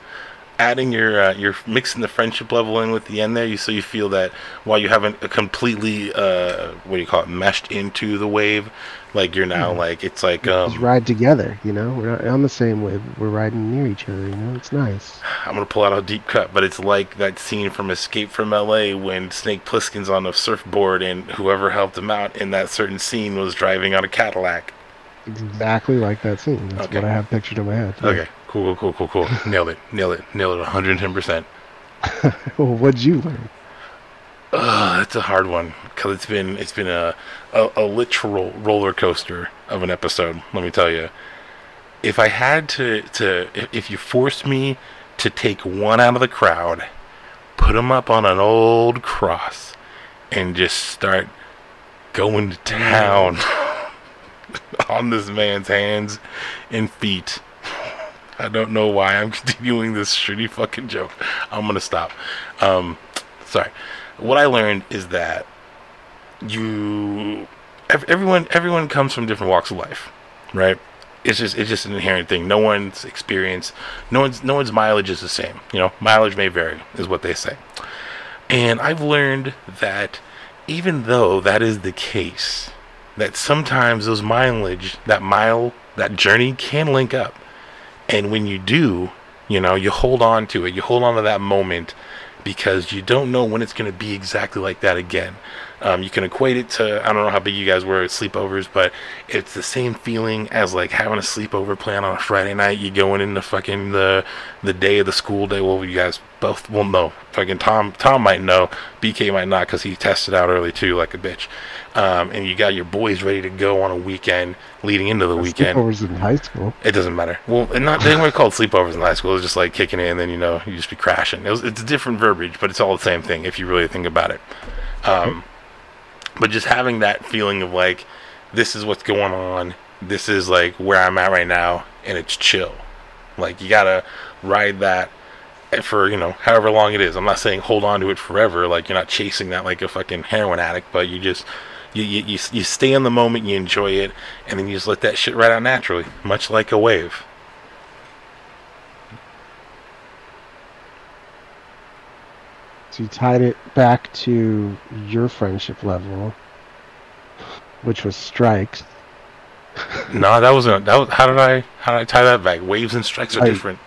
Adding your uh, you're mixing the friendship level in with the end there, you so you feel that while you haven't completely uh, what do you call it meshed into the wave, like you're now Mhm. like it's like just um, ride together, you know. We're not on the same wave. We're riding near each other, you know. It's nice. I'm gonna pull out a deep cut, but it's like that scene from Escape from L.A. when Snake Plissken's on a surfboard and whoever helped him out in that certain scene was driving on a Cadillac. Exactly like that scene. That's Okay. what I have pictured in my head. Okay, cool, cool, cool, cool, cool. Nailed it, nailed it, nailed it, 110 percent. well, what'd you learn? Ugh, that's a hard one because it's been it's been a, a a literal roller coaster of an episode. Let me tell you. If I had to to if, you forced me to take one out of the crowd, put him up on an old cross, and just start going to town on this man's hands and feet. I don't know why I'm continuing this shitty fucking joke. I'm gonna stop. Um, sorry. What I learned is that you everyone everyone comes from different walks of life, right? It's just it's just an inherent thing. No one's experience, no one's no one's mileage is the same. You know, mileage may vary, is what they say. And I've learned that even though that is the case, that sometimes those mileage, that mile, that journey can link up. And when you do, you know, you hold on to it. You hold on to that moment because you don't know when it's going to be exactly like that again. Um, you can equate it to I don't know how big you guys were at sleepovers, but it's the same feeling as like having a sleepover plan on a Friday night. You going into fucking the the day of the school day. Well, you guys both will know. Fucking Tom Tom might know. BK might not because he tested out early too, like a bitch. Um, and you got your boys ready to go on a weekend leading into the weekend. Sleepovers in high school. It doesn't matter. Well, and not they weren't called sleepovers in high school. It was just like kicking it, and then you know you just be crashing. It was, it's a different verbiage, but it's all the same thing if you really think about it. Um, but just having that feeling of like, this is what's going on. This is like where I'm at right now, and it's chill. Like you gotta ride that for you know however long it is. I'm not saying hold on to it forever. Like you're not chasing that like a fucking heroin addict, but you just you, you, you, you stay in the moment, you enjoy it, and then you just let that shit ride out naturally, much like a wave. So you tied it back to your friendship level, which was strikes. no, that wasn't. That was how did I how did I tie that back? Waves and strikes are I- different.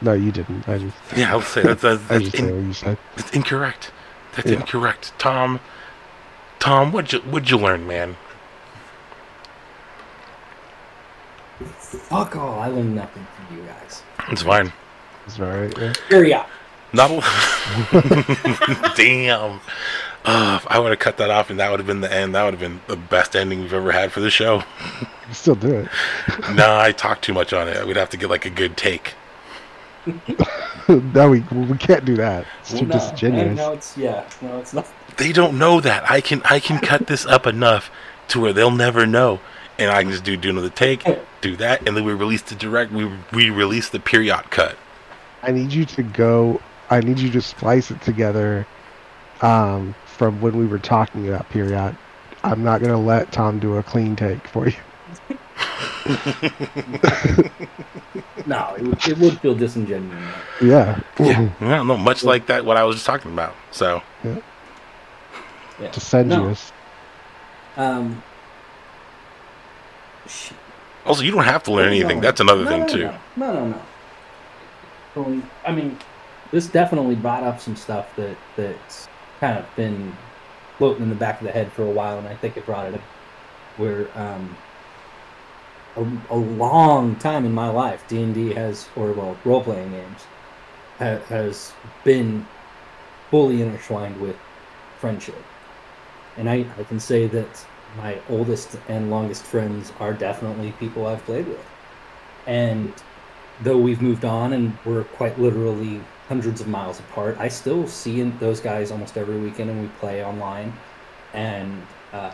No, you didn't. I just, Yeah, I'll say that's that's, I that's, just in, you said. that's incorrect. That's Yeah. incorrect. Tom, Tom, what'd you what'd you learn, man? Fuck all. I learned nothing from you guys. It's fine. It's all right. Yeah. Hurry up. Not a- damn. Uh, I would have cut that off, and that would have been the end. That would have been the best ending we've ever had for the show. You still do it. nah, I talked too much on it. We'd have to get like a good take. no, we we can't do that. It's too no, disingenuous. No, it's yeah. No, it's not. They don't know that. I can I can cut this up enough to where they'll never know, and I can just do do another take, do that, and then we release the direct. We we release the period cut. I need you to go. I need you to splice it together um, from when we were talking about period. I'm not gonna let Tom do a clean take for you. No, it would, it would feel disingenuous. Yeah. Yeah, no, no, much like that. What I was just talking about. So Yeah. Disingenuous. Um. shit. also, you don't have to learn anything. That's another No, thing no, too. No, no, no. no. Only- I mean, this definitely brought up some stuff that that's kind of been floating in the back of the head for a while, and I think it brought it up where um, a, a long time in my life, D and D has, or well, role playing games ha, has been fully intertwined with friendship, and I I can say that my oldest and longest friends are definitely people I've played with. And though we've moved on and we're quite literally hundreds of miles apart, I still see those guys almost every weekend and we play online. And uh,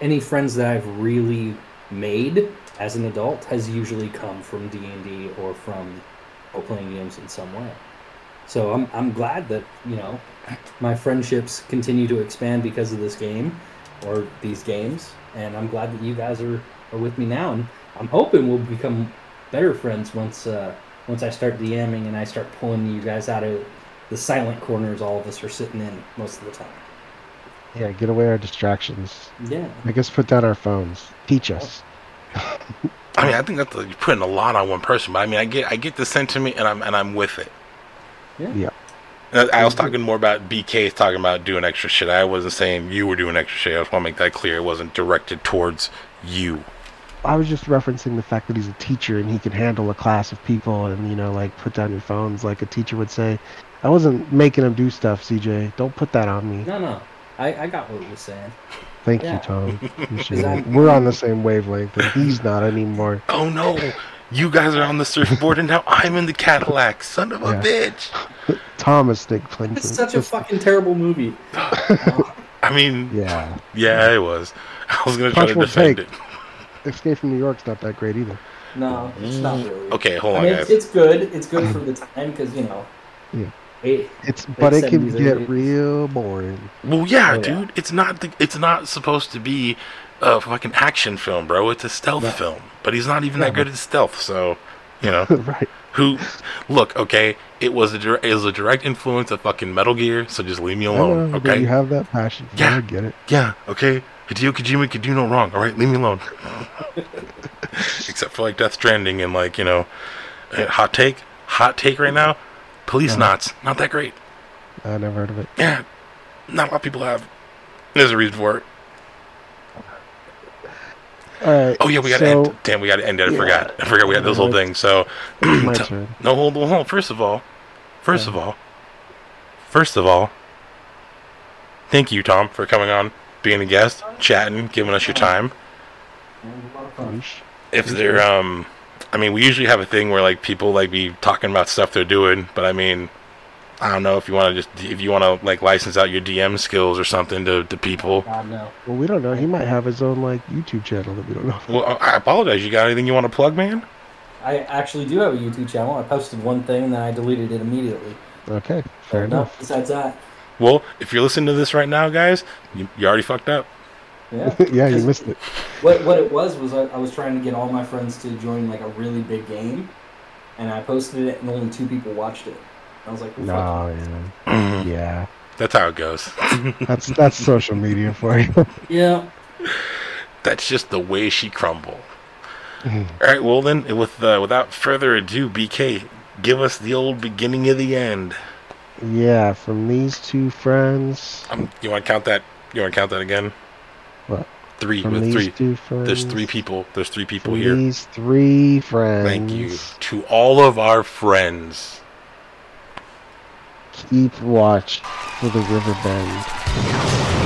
any friends that I've really made as an adult has usually come from D&D or from role-playing games in some way. So I'm, I'm glad that, you know, my friendships continue to expand because of this game or these games, and I'm glad that you guys are, are with me now, and I'm hoping we'll become better friends once uh, once I start DMing and I start pulling you guys out of the silent corners all of us are sitting in most of the time. Yeah. Get away our distractions. Yeah, I guess put down our phones. Teach us. I mean, I think that's you're putting a lot on one person, but I mean, I get I get the sentiment, and I'm and I'm with it. yeah, Yeah. And I I was talking more about BK talking about doing extra shit. I wasn't saying you were doing extra shit. I just want to make that clear. It wasn't directed towards you. I was just referencing the fact that he's a teacher and he can handle a class of people and you know like put down your phones like a teacher would say. I wasn't making him do stuff, CJ. Don't put that on me. No, no, I, I got what he was saying. Thank Yeah. you, Tom. Appreciate We're on the same wavelength, and he's not anymore. Oh no, you guys are on the surfboard, and now I'm in the Cadillac. Son of a Yeah. bitch. Tom is Snake Plissken. It's such a fucking terrible movie. I mean, Yeah. yeah, it was. I was gonna try to defend take. it. Escape from New York's not that great either. No, it's not mm. really. Okay, hold I on, mean, guys. it's, it's good. It's good for the time because you know, Yeah. It, It's but it can get 80s. real boring. Well, yeah, Oh, yeah. dude. It's not. The, it's not supposed to be a fucking action film, bro. It's a stealth No. film. But he's not even that good at stealth. So, you know, right. who? Look, okay. It was a dir- it was a direct influence of fucking Metal Gear. So just leave me alone, know, okay? You have that passion. Yeah. I get it. Yeah, okay. Hideo Kojima could do no wrong. All right, leave me alone. Except for like Death Stranding and like you know, uh, hot take, hot take right now. Police Uh-huh. knots, not that great. I never heard of it. Yeah, not a lot of people have. There's a reason for it. All right. Oh yeah, we got to so, end. Damn, we got to end it. I Yeah. forgot. I forgot we had this whole thing. So t- no, hold on. Hold on. First of all, first of all, first of all, thank you, Tom, for coming on, being a guest, chatting, giving us your time. If they're um I mean we usually have a thing where like people like be talking about stuff they're doing, but I mean I don't know if you want to just if you want to like license out your DM skills or something to, to people. God no. Well, we don't know. He might have his own like YouTube channel that we don't know. Well, I apologize. You got anything you want to plug, man? I actually do have a YouTube channel. I posted one thing and then I deleted it immediately. Okay, fair No, enough. Besides that, Well, if you're listening to this right now, guys, you, you already fucked up. yeah. yeah, you missed it. What what it was was I, I was trying to get all my friends to join like a really big game, and I posted it and only two people watched it. I was like, well, fuck No, yeah, yeah. That's how it goes. That's that's social media for you. you. Yeah. That's just the way she crumble. Mhm. All right, well then, with uh, without further ado, BK, give us the old beginning of the end. Yeah, from these two friends. Um, you want to count that? You want to count that again? What? Three From with these three. two friends. There's three people. There's three people here. these three friends. Thank you to all of our friends. Keep watch for the river bend.